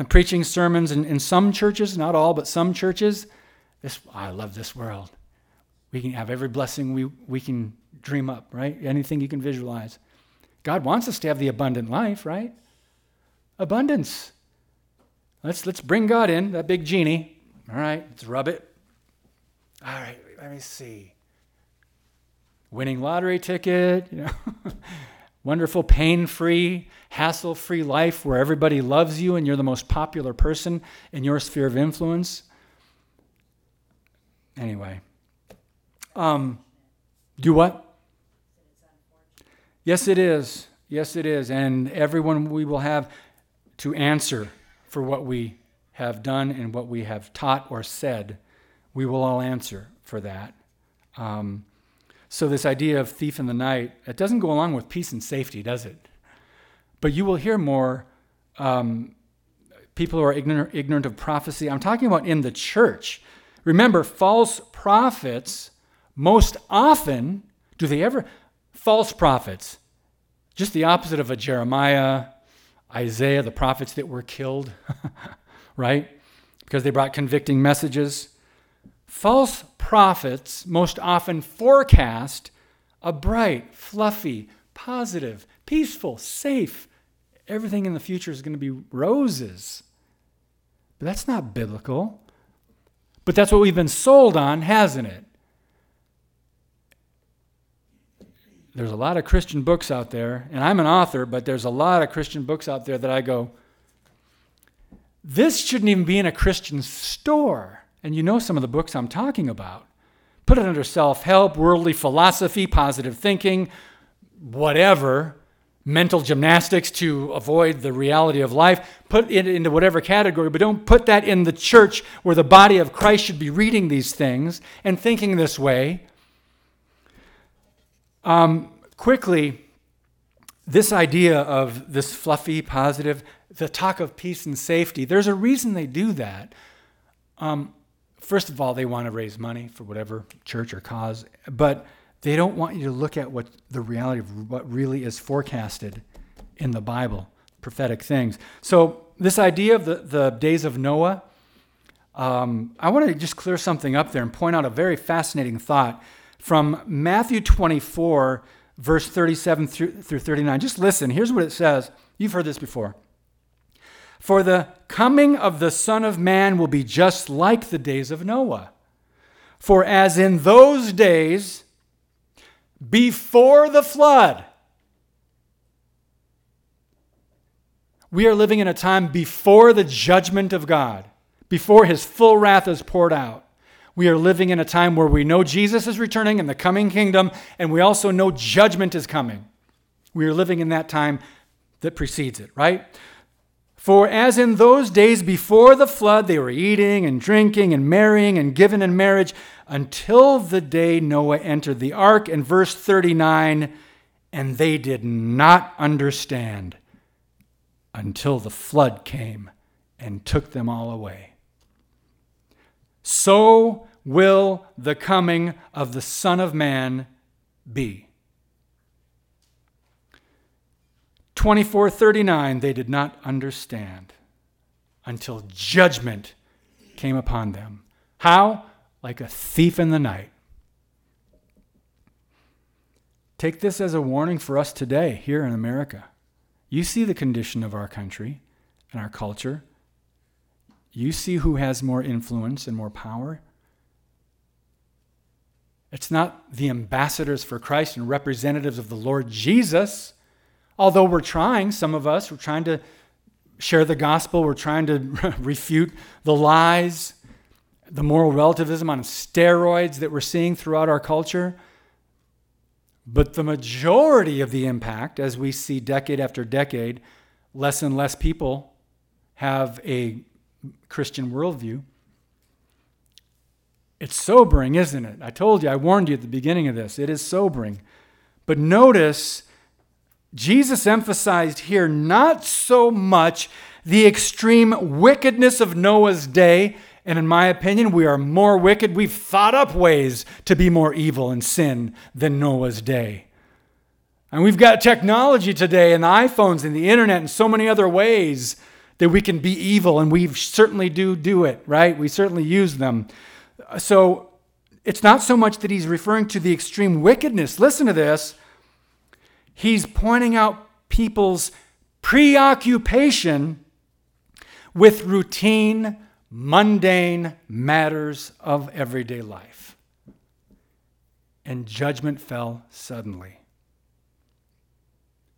preaching sermons in, in some churches, not all, but some churches? This, I love this world. We can have every blessing we, we can dream up, right? Anything you can visualize. God wants us to have the abundant life, right? Abundance. Let's, let's bring God in, that big genie. All right, let's rub it. All right, let me see. Winning lottery ticket, you know. (laughs) Wonderful, pain free, hassle free life where everybody loves you and you're the most popular person in your sphere of influence. Anyway. Um, do what? Yes, it is. Yes, it is. And everyone we will have to answer for what we have done and what we have taught or said. We will all answer for that. Um, so, this idea of thief in the night, it doesn't go along with peace and safety, does it? But you will hear more um, people who are ignorant, ignorant of prophecy. I'm talking about in the church. Remember, false prophets, most often, do they ever? False prophets, just the opposite of a Jeremiah, Isaiah, the prophets that were killed, (laughs) right? Because they brought convicting messages. False prophets most often forecast a bright, fluffy, positive, peaceful, safe, everything in the future is going to be roses. But that's not biblical. But that's what we've been sold on, hasn't it? There's a lot of Christian books out there, and I'm an author, but there's a lot of Christian books out there that I go, this shouldn't even be in a Christian store. And you know some of the books I'm talking about. Put it under self help, worldly philosophy, positive thinking, whatever mental gymnastics to avoid the reality of life. Put it into whatever category, but don't put that in the church where the body of Christ should be reading these things and thinking this way. Um, quickly, this idea of this fluffy, positive, the talk of peace and safety, there's a reason they do that. Um, first of all, they want to raise money for whatever church or cause, but they don't want you to look at what the reality of what really is forecasted in the Bible, prophetic things. So, this idea of the, the days of Noah, um, I want to just clear something up there and point out a very fascinating thought. From Matthew 24, verse 37 through, through 39. Just listen. Here's what it says. You've heard this before. For the coming of the Son of Man will be just like the days of Noah. For as in those days before the flood, we are living in a time before the judgment of God, before his full wrath is poured out. We are living in a time where we know Jesus is returning in the coming kingdom, and we also know judgment is coming. We are living in that time that precedes it, right? For as in those days before the flood, they were eating and drinking and marrying and given in marriage until the day Noah entered the ark. And verse 39 and they did not understand until the flood came and took them all away. So will the coming of the Son of Man be. 2439 they did not understand until judgment came upon them. How? Like a thief in the night. Take this as a warning for us today here in America. You see the condition of our country and our culture. You see who has more influence and more power. It's not the ambassadors for Christ and representatives of the Lord Jesus Although we're trying, some of us, we're trying to share the gospel, we're trying to (laughs) refute the lies, the moral relativism on steroids that we're seeing throughout our culture. But the majority of the impact, as we see decade after decade, less and less people have a Christian worldview. It's sobering, isn't it? I told you, I warned you at the beginning of this. It is sobering. But notice Jesus emphasized here not so much the extreme wickedness of Noah's day. And in my opinion, we are more wicked. We've thought up ways to be more evil and sin than Noah's day. And we've got technology today and the iPhones and the internet and so many other ways that we can be evil. And we certainly do do it, right? We certainly use them. So it's not so much that he's referring to the extreme wickedness. Listen to this he's pointing out people's preoccupation with routine, mundane matters of everyday life. And judgment fell suddenly.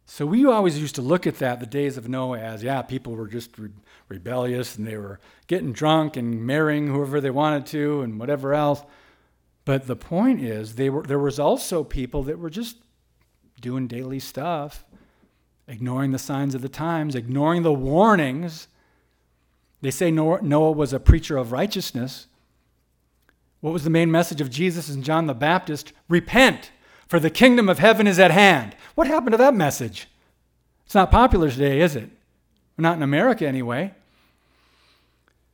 So we always used to look at that, the days of Noah, as yeah, people were just re- rebellious and they were getting drunk and marrying whoever they wanted to and whatever else. But the point is, they were, there was also people that were just doing daily stuff, ignoring the signs of the times, ignoring the warnings. They say Noah was a preacher of righteousness. What was the main message of Jesus and John the Baptist? Repent, for the kingdom of heaven is at hand. What happened to that message? It's not popular today, is it? Not in America, anyway.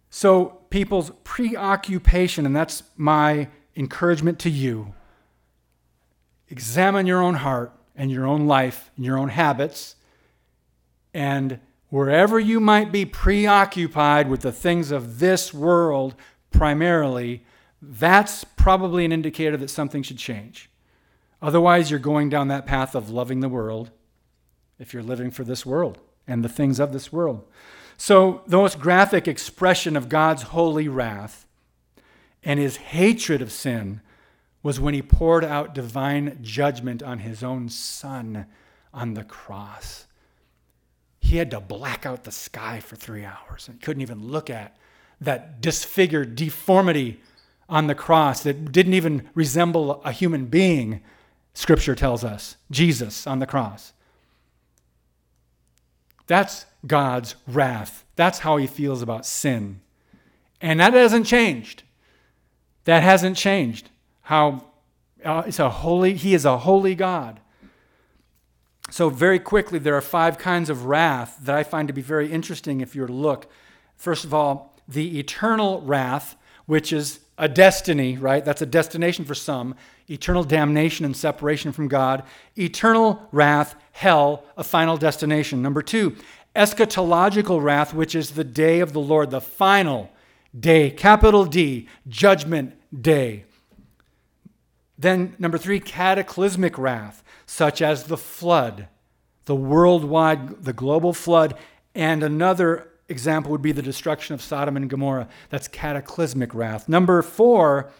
So, people's preoccupation, and that's my encouragement to you examine your own heart and your own life and your own habits. And wherever you might be preoccupied with the things of this world primarily, that's probably an indicator that something should change. Otherwise, you're going down that path of loving the world if you're living for this world and the things of this world. So, the most graphic expression of God's holy wrath and his hatred of sin was when he poured out divine judgment on his own son on the cross. He had to black out the sky for three hours and couldn't even look at that disfigured deformity on the cross that didn't even resemble a human being, scripture tells us. Jesus on the cross. That's God's wrath. That's how he feels about sin. And that hasn't changed. That hasn't changed how uh, it's a holy, he is a holy God. So, very quickly, there are five kinds of wrath that I find to be very interesting if you were to look. First of all, the eternal wrath, which is a destiny, right? That's a destination for some. Eternal damnation and separation from God. Eternal wrath, hell, a final destination. Number two, eschatological wrath, which is the day of the Lord, the final day, capital D, judgment day. Then, number three, cataclysmic wrath, such as the flood, the worldwide, the global flood. And another example would be the destruction of Sodom and Gomorrah. That's cataclysmic wrath. Number four,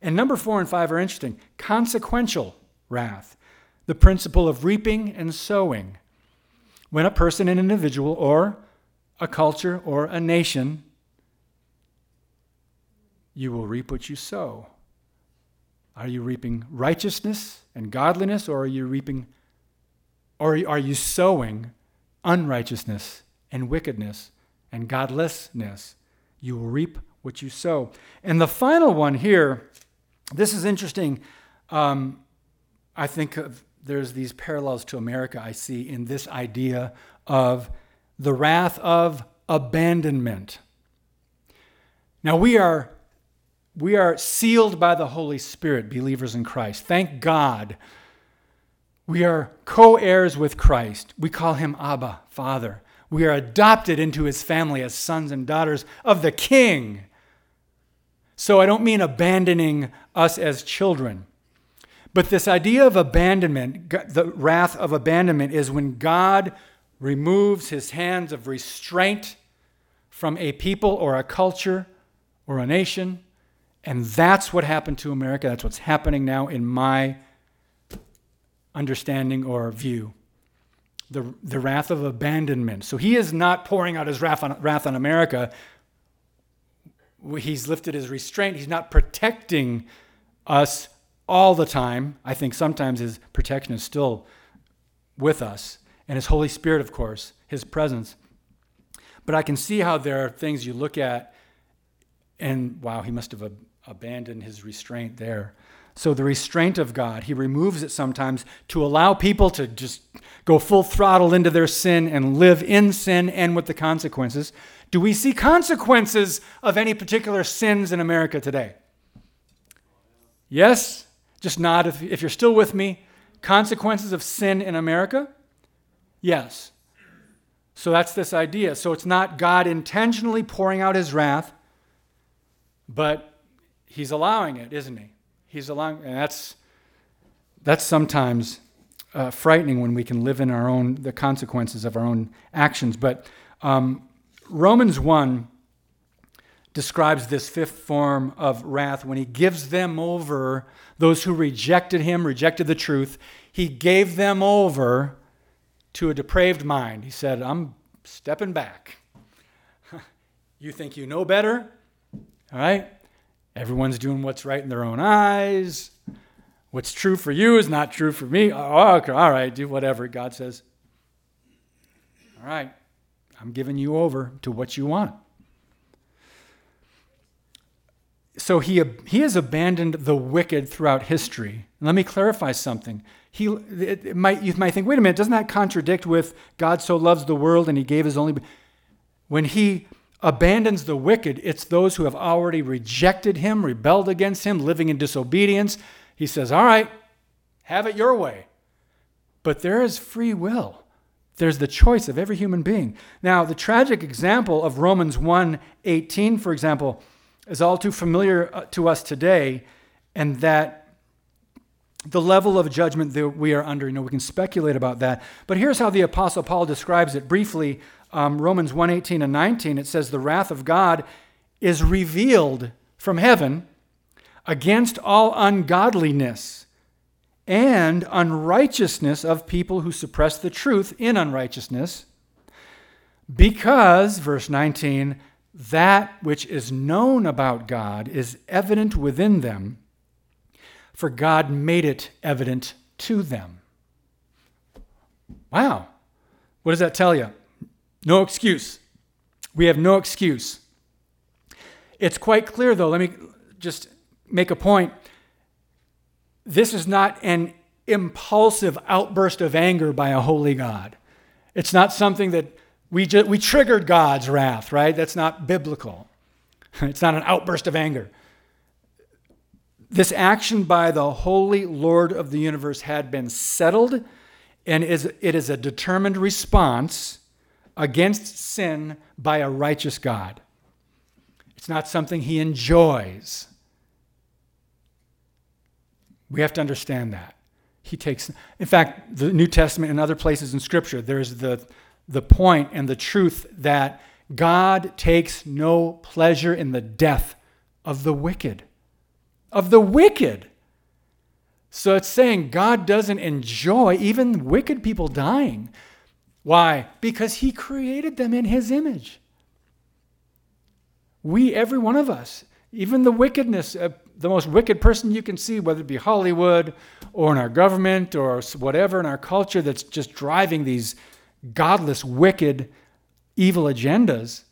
and number four and five are interesting consequential wrath, the principle of reaping and sowing. When a person, an individual, or a culture or a nation, you will reap what you sow. Are you reaping righteousness and godliness, or are you reaping, or are you sowing unrighteousness and wickedness and godlessness? You will reap what you sow. And the final one here, this is interesting. Um, I think of, there's these parallels to America I see in this idea of the wrath of abandonment. Now we are we are sealed by the Holy Spirit, believers in Christ. Thank God. We are co heirs with Christ. We call him Abba, Father. We are adopted into his family as sons and daughters of the King. So I don't mean abandoning us as children. But this idea of abandonment, the wrath of abandonment, is when God removes his hands of restraint from a people or a culture or a nation. And that's what happened to America. That's what's happening now in my understanding or view. The, the wrath of abandonment. So he is not pouring out his wrath on, wrath on America. He's lifted his restraint. He's not protecting us all the time. I think sometimes his protection is still with us and His Holy Spirit, of course, His presence. But I can see how there are things you look at and wow, He must have ab- abandoned His restraint there. So the restraint of God, He removes it sometimes to allow people to just go full throttle into their sin and live in sin and with the consequences. Do we see consequences of any particular sins in America today? Yes? Just nod if, if you're still with me. Consequences of sin in America? Yes. So that's this idea. So it's not God intentionally pouring out his wrath, but he's allowing it, isn't he? He's allowing, and that's that's sometimes uh, frightening when we can live in our own the consequences of our own actions. But um, Romans one describes this fifth form of wrath when he gives them over those who rejected him, rejected the truth. He gave them over to a depraved mind. He said, I'm stepping back. (laughs) you think you know better? All right? Everyone's doing what's right in their own eyes. What's true for you is not true for me. Oh, okay, all right, do whatever God says. All right, I'm giving you over to what you want. So he, he has abandoned the wicked throughout history. Let me clarify something he it might you might think wait a minute doesn't that contradict with god so loves the world and he gave his only when he abandons the wicked it's those who have already rejected him rebelled against him living in disobedience he says all right have it your way but there is free will there's the choice of every human being now the tragic example of romans 1.18 for example is all too familiar uh, to us today and that the level of judgment that we are under. You know, we can speculate about that. But here's how the Apostle Paul describes it briefly. Um, Romans 1:18 and 19, it says, The wrath of God is revealed from heaven against all ungodliness and unrighteousness of people who suppress the truth in unrighteousness, because, verse 19, that which is known about God is evident within them for God made it evident to them. Wow. What does that tell you? No excuse. We have no excuse. It's quite clear, though. Let me just make a point. This is not an impulsive outburst of anger by a holy God. It's not something that we, just, we triggered God's wrath, right? That's not biblical. (laughs) It's not an outburst of anger. This action by the holy Lord of the universe had been settled, and is, it is a determined response against sin by a righteous God. It's not something he enjoys. We have to understand that. He takes, in fact, the New Testament and other places in Scripture, there's the, the point and the truth that God takes no pleasure in the death of the wicked. Of the wicked. So it's saying God doesn't enjoy even wicked people dying. Why? Because He created them in His image. We, every one of us, even the wickedness, uh, the most wicked person you can see, whether it be Hollywood or in our government or whatever in our culture that's just driving these godless, wicked, evil agendas.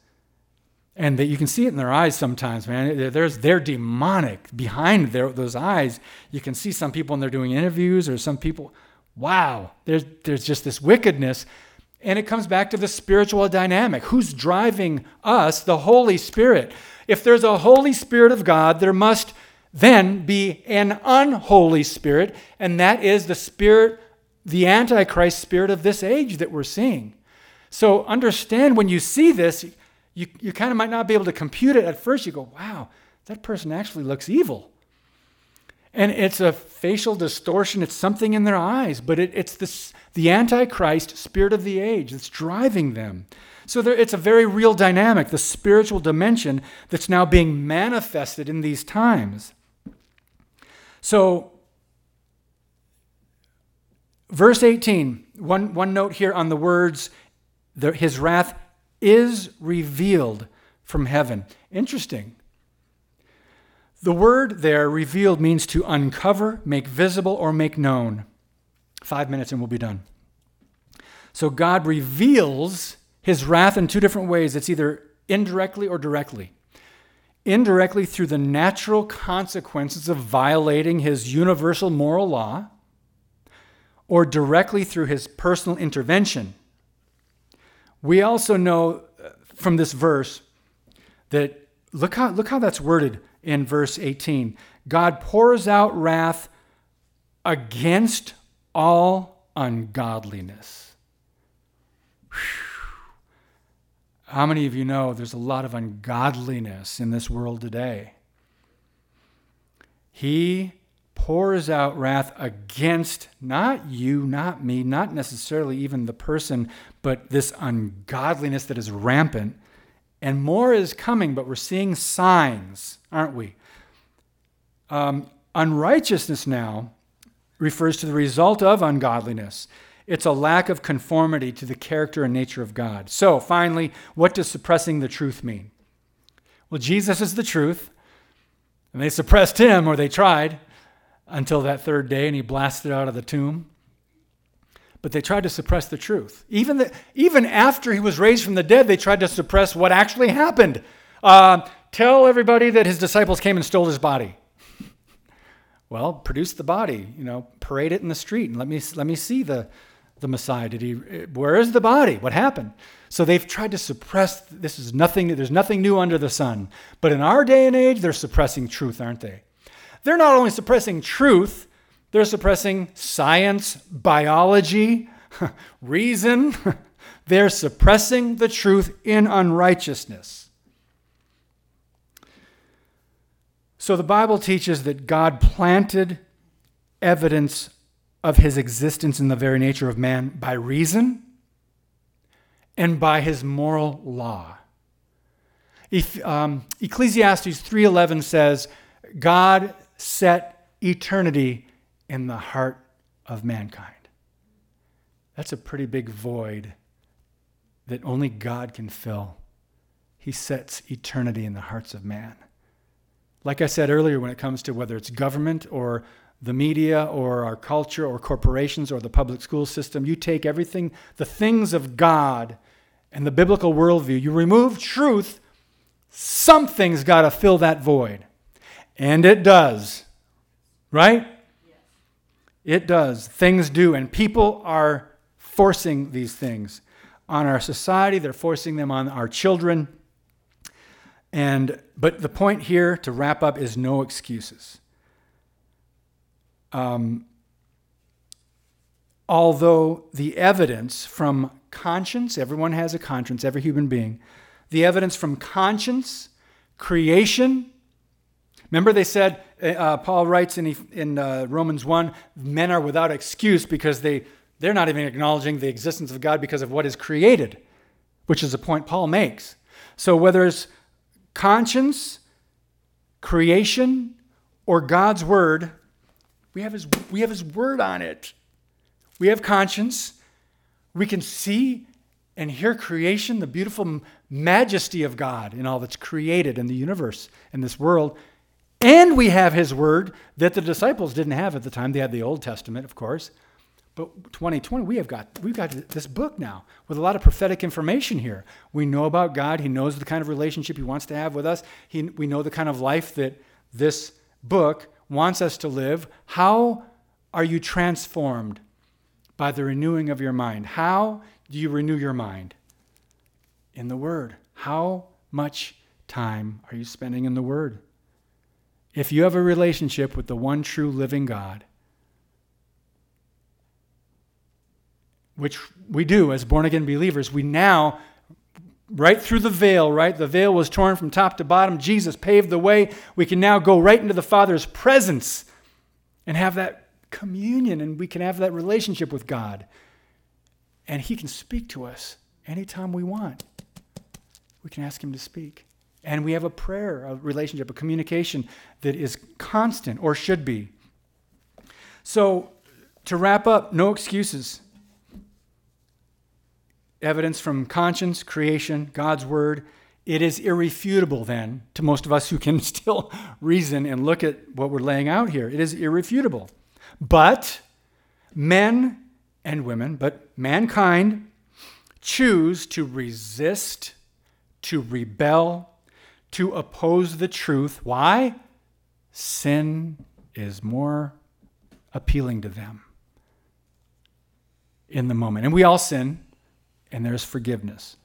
And that you can see it in their eyes sometimes, man. There's, they're demonic behind their, those eyes. You can see some people when they're doing interviews or some people, wow, there's, there's just this wickedness. And it comes back to the spiritual dynamic. Who's driving us? The Holy Spirit. If there's a Holy Spirit of God, there must then be an unholy spirit, and that is the spirit, the Antichrist spirit of this age that we're seeing. So understand when you see this, you, you kind of might not be able to compute it at first. You go, wow, that person actually looks evil. And it's a facial distortion, it's something in their eyes, but it, it's this, the Antichrist spirit of the age that's driving them. So there, it's a very real dynamic, the spiritual dimension that's now being manifested in these times. So, verse 18, one, one note here on the words, the, his wrath is revealed from heaven. Interesting. The word there, revealed, means to uncover, make visible, or make known. Five minutes and we'll be done. So God reveals his wrath in two different ways. It's either indirectly or directly. Indirectly through the natural consequences of violating his universal moral law, or directly through his personal intervention. We also know uh, from this verse that look how, look how that's worded in verse 18. God pours out wrath against all ungodliness. Whew. How many of you know there's a lot of ungodliness in this world today? He pours out wrath against not you, not me, not necessarily even the person, but this ungodliness that is rampant and more is coming, but we're seeing signs, aren't we? Um, unrighteousness now refers to the result of ungodliness. It's a lack of conformity to the character and nature of God. So, finally, what does suppressing the truth mean? Well, Jesus is the truth, and they suppressed him, or they tried, until that third day, and he blasted out of the tomb but they tried to suppress the truth. Even, the, even after he was raised from the dead, they tried to suppress what actually happened. Uh, tell everybody that his disciples came and stole his body. well, produce the body, you know, parade it in the street and let me, let me see the, the Messiah. Did he, where is the body? What happened? So they've tried to suppress, this is nothing, there's nothing new under the sun. But in our day and age, they're suppressing truth, aren't they? They're not only suppressing truth, they're suppressing science, biology, (laughs) reason. (laughs) They're suppressing the truth in unrighteousness. So the Bible teaches that God planted evidence of his existence in the very nature of man by reason and by his moral law. If, um, Ecclesiastes 3:11 says, "God set eternity in the heart of mankind. That's a pretty big void that only God can fill. He sets eternity in the hearts of man. Like I said earlier, when it comes to whether it's government or the media or our culture or corporations or the public school system, you take everything, the things of God and the biblical worldview, you remove truth, something's got to fill that void. And it does. Right? It does. Things do. And people are forcing these things on our society, they're forcing them on our children. And but the point here to wrap up is no excuses. Um, although the evidence from conscience, everyone has a conscience, every human being, the evidence from conscience, creation, Remember, they said, uh, Paul writes in, in uh, Romans 1 men are without excuse because they, they're not even acknowledging the existence of God because of what is created, which is a point Paul makes. So, whether it's conscience, creation, or God's word, we have his, we have his word on it. We have conscience. We can see and hear creation, the beautiful majesty of God in all that's created in the universe, in this world. And we have his word that the disciples didn't have at the time. They had the Old Testament, of course. But 2020, we have got we've got this book now with a lot of prophetic information here. We know about God. He knows the kind of relationship he wants to have with us. He, we know the kind of life that this book wants us to live. How are you transformed by the renewing of your mind? How do you renew your mind? In the Word. How much time are you spending in the Word? If you have a relationship with the one true living God, which we do as born again believers, we now, right through the veil, right? The veil was torn from top to bottom. Jesus paved the way. We can now go right into the Father's presence and have that communion, and we can have that relationship with God. And He can speak to us anytime we want. We can ask Him to speak. And we have a prayer, a relationship, a communication that is constant or should be. So, to wrap up, no excuses evidence from conscience, creation, God's word. It is irrefutable, then, to most of us who can (laughs) still reason and look at what we're laying out here. It is irrefutable. But men and women, but mankind, choose to resist, to rebel, to oppose the truth. Why? Sin is more appealing to them in the moment. And we all sin and there's forgiveness.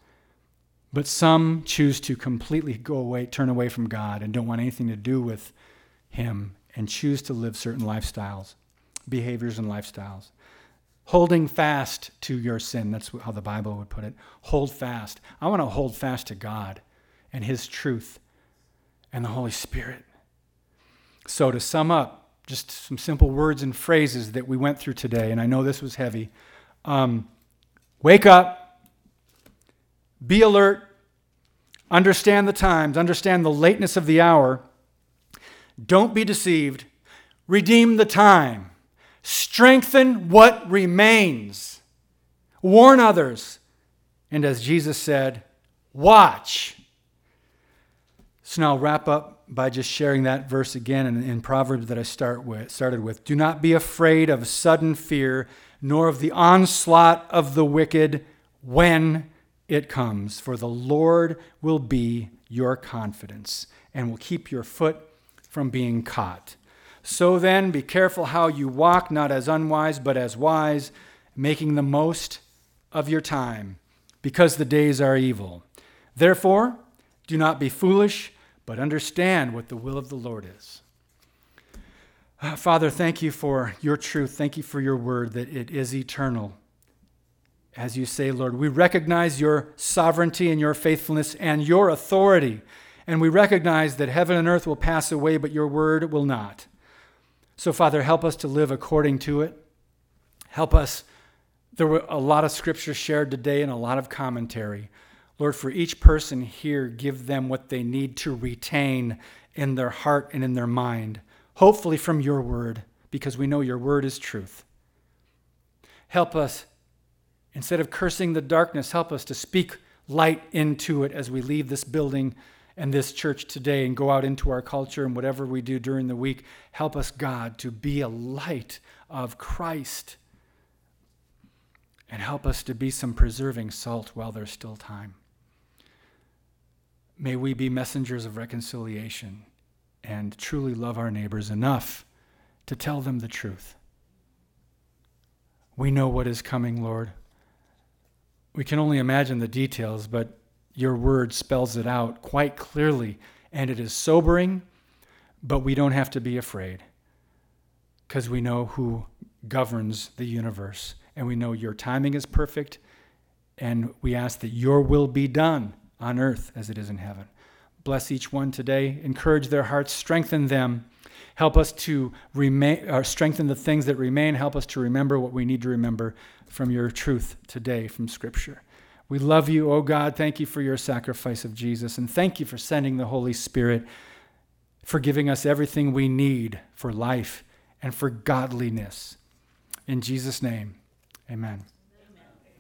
But some choose to completely go away, turn away from God, and don't want anything to do with Him, and choose to live certain lifestyles, behaviors, and lifestyles. Holding fast to your sin, that's how the Bible would put it. Hold fast. I want to hold fast to God and His truth and the Holy Spirit. So, to sum up, just some simple words and phrases that we went through today, and I know this was heavy. Um, wake up be alert, understand the times, understand the lateness of the hour. Don't be deceived. Redeem the time. Strengthen what remains. Warn others. And as Jesus said, watch. So now I'll wrap up by just sharing that verse again in, in Proverbs that I start with, started with. Do not be afraid of sudden fear, nor of the onslaught of the wicked when it comes, for the Lord will be your confidence and will keep your foot from being caught. So then, be careful how you walk, not as unwise, but as wise, making the most of your time, because the days are evil. Therefore, do not be foolish, but understand what the will of the Lord is. Uh, Father, thank you for your truth. Thank you for your word that it is eternal as you say, Lord, we recognize your sovereignty and your faithfulness and your authority. And we recognize that heaven and earth will pass away, but your word will not. So, Father, help us to live according to it. Help us. There were a lot of scripture shared today and a lot of commentary. Lord, for each person here, give them what they need to retain in their heart and in their mind, hopefully from your word, because we know your word is truth. Help us Instead of cursing the darkness, help us to speak light into it as we leave this building and this church today and go out into our culture and whatever we do during the week. Help us, God, to be a light of Christ. And help us to be some preserving salt while there's still time. May we be messengers of reconciliation and truly love our neighbors enough to tell them the truth. We know what is coming, Lord. We can only imagine the details, but your word spells it out quite clearly. And it is sobering, but we don't have to be afraid because we know who governs the universe. And we know your timing is perfect. And we ask that your will be done on earth as it is in heaven. Bless each one today. Encourage their hearts, strengthen them. Help us to remain, or strengthen the things that remain. Help us to remember what we need to remember from your truth today from Scripture. We love you, oh God. Thank you for your sacrifice of Jesus. And thank you for sending the Holy Spirit, for giving us everything we need for life and for godliness. In Jesus' name, amen.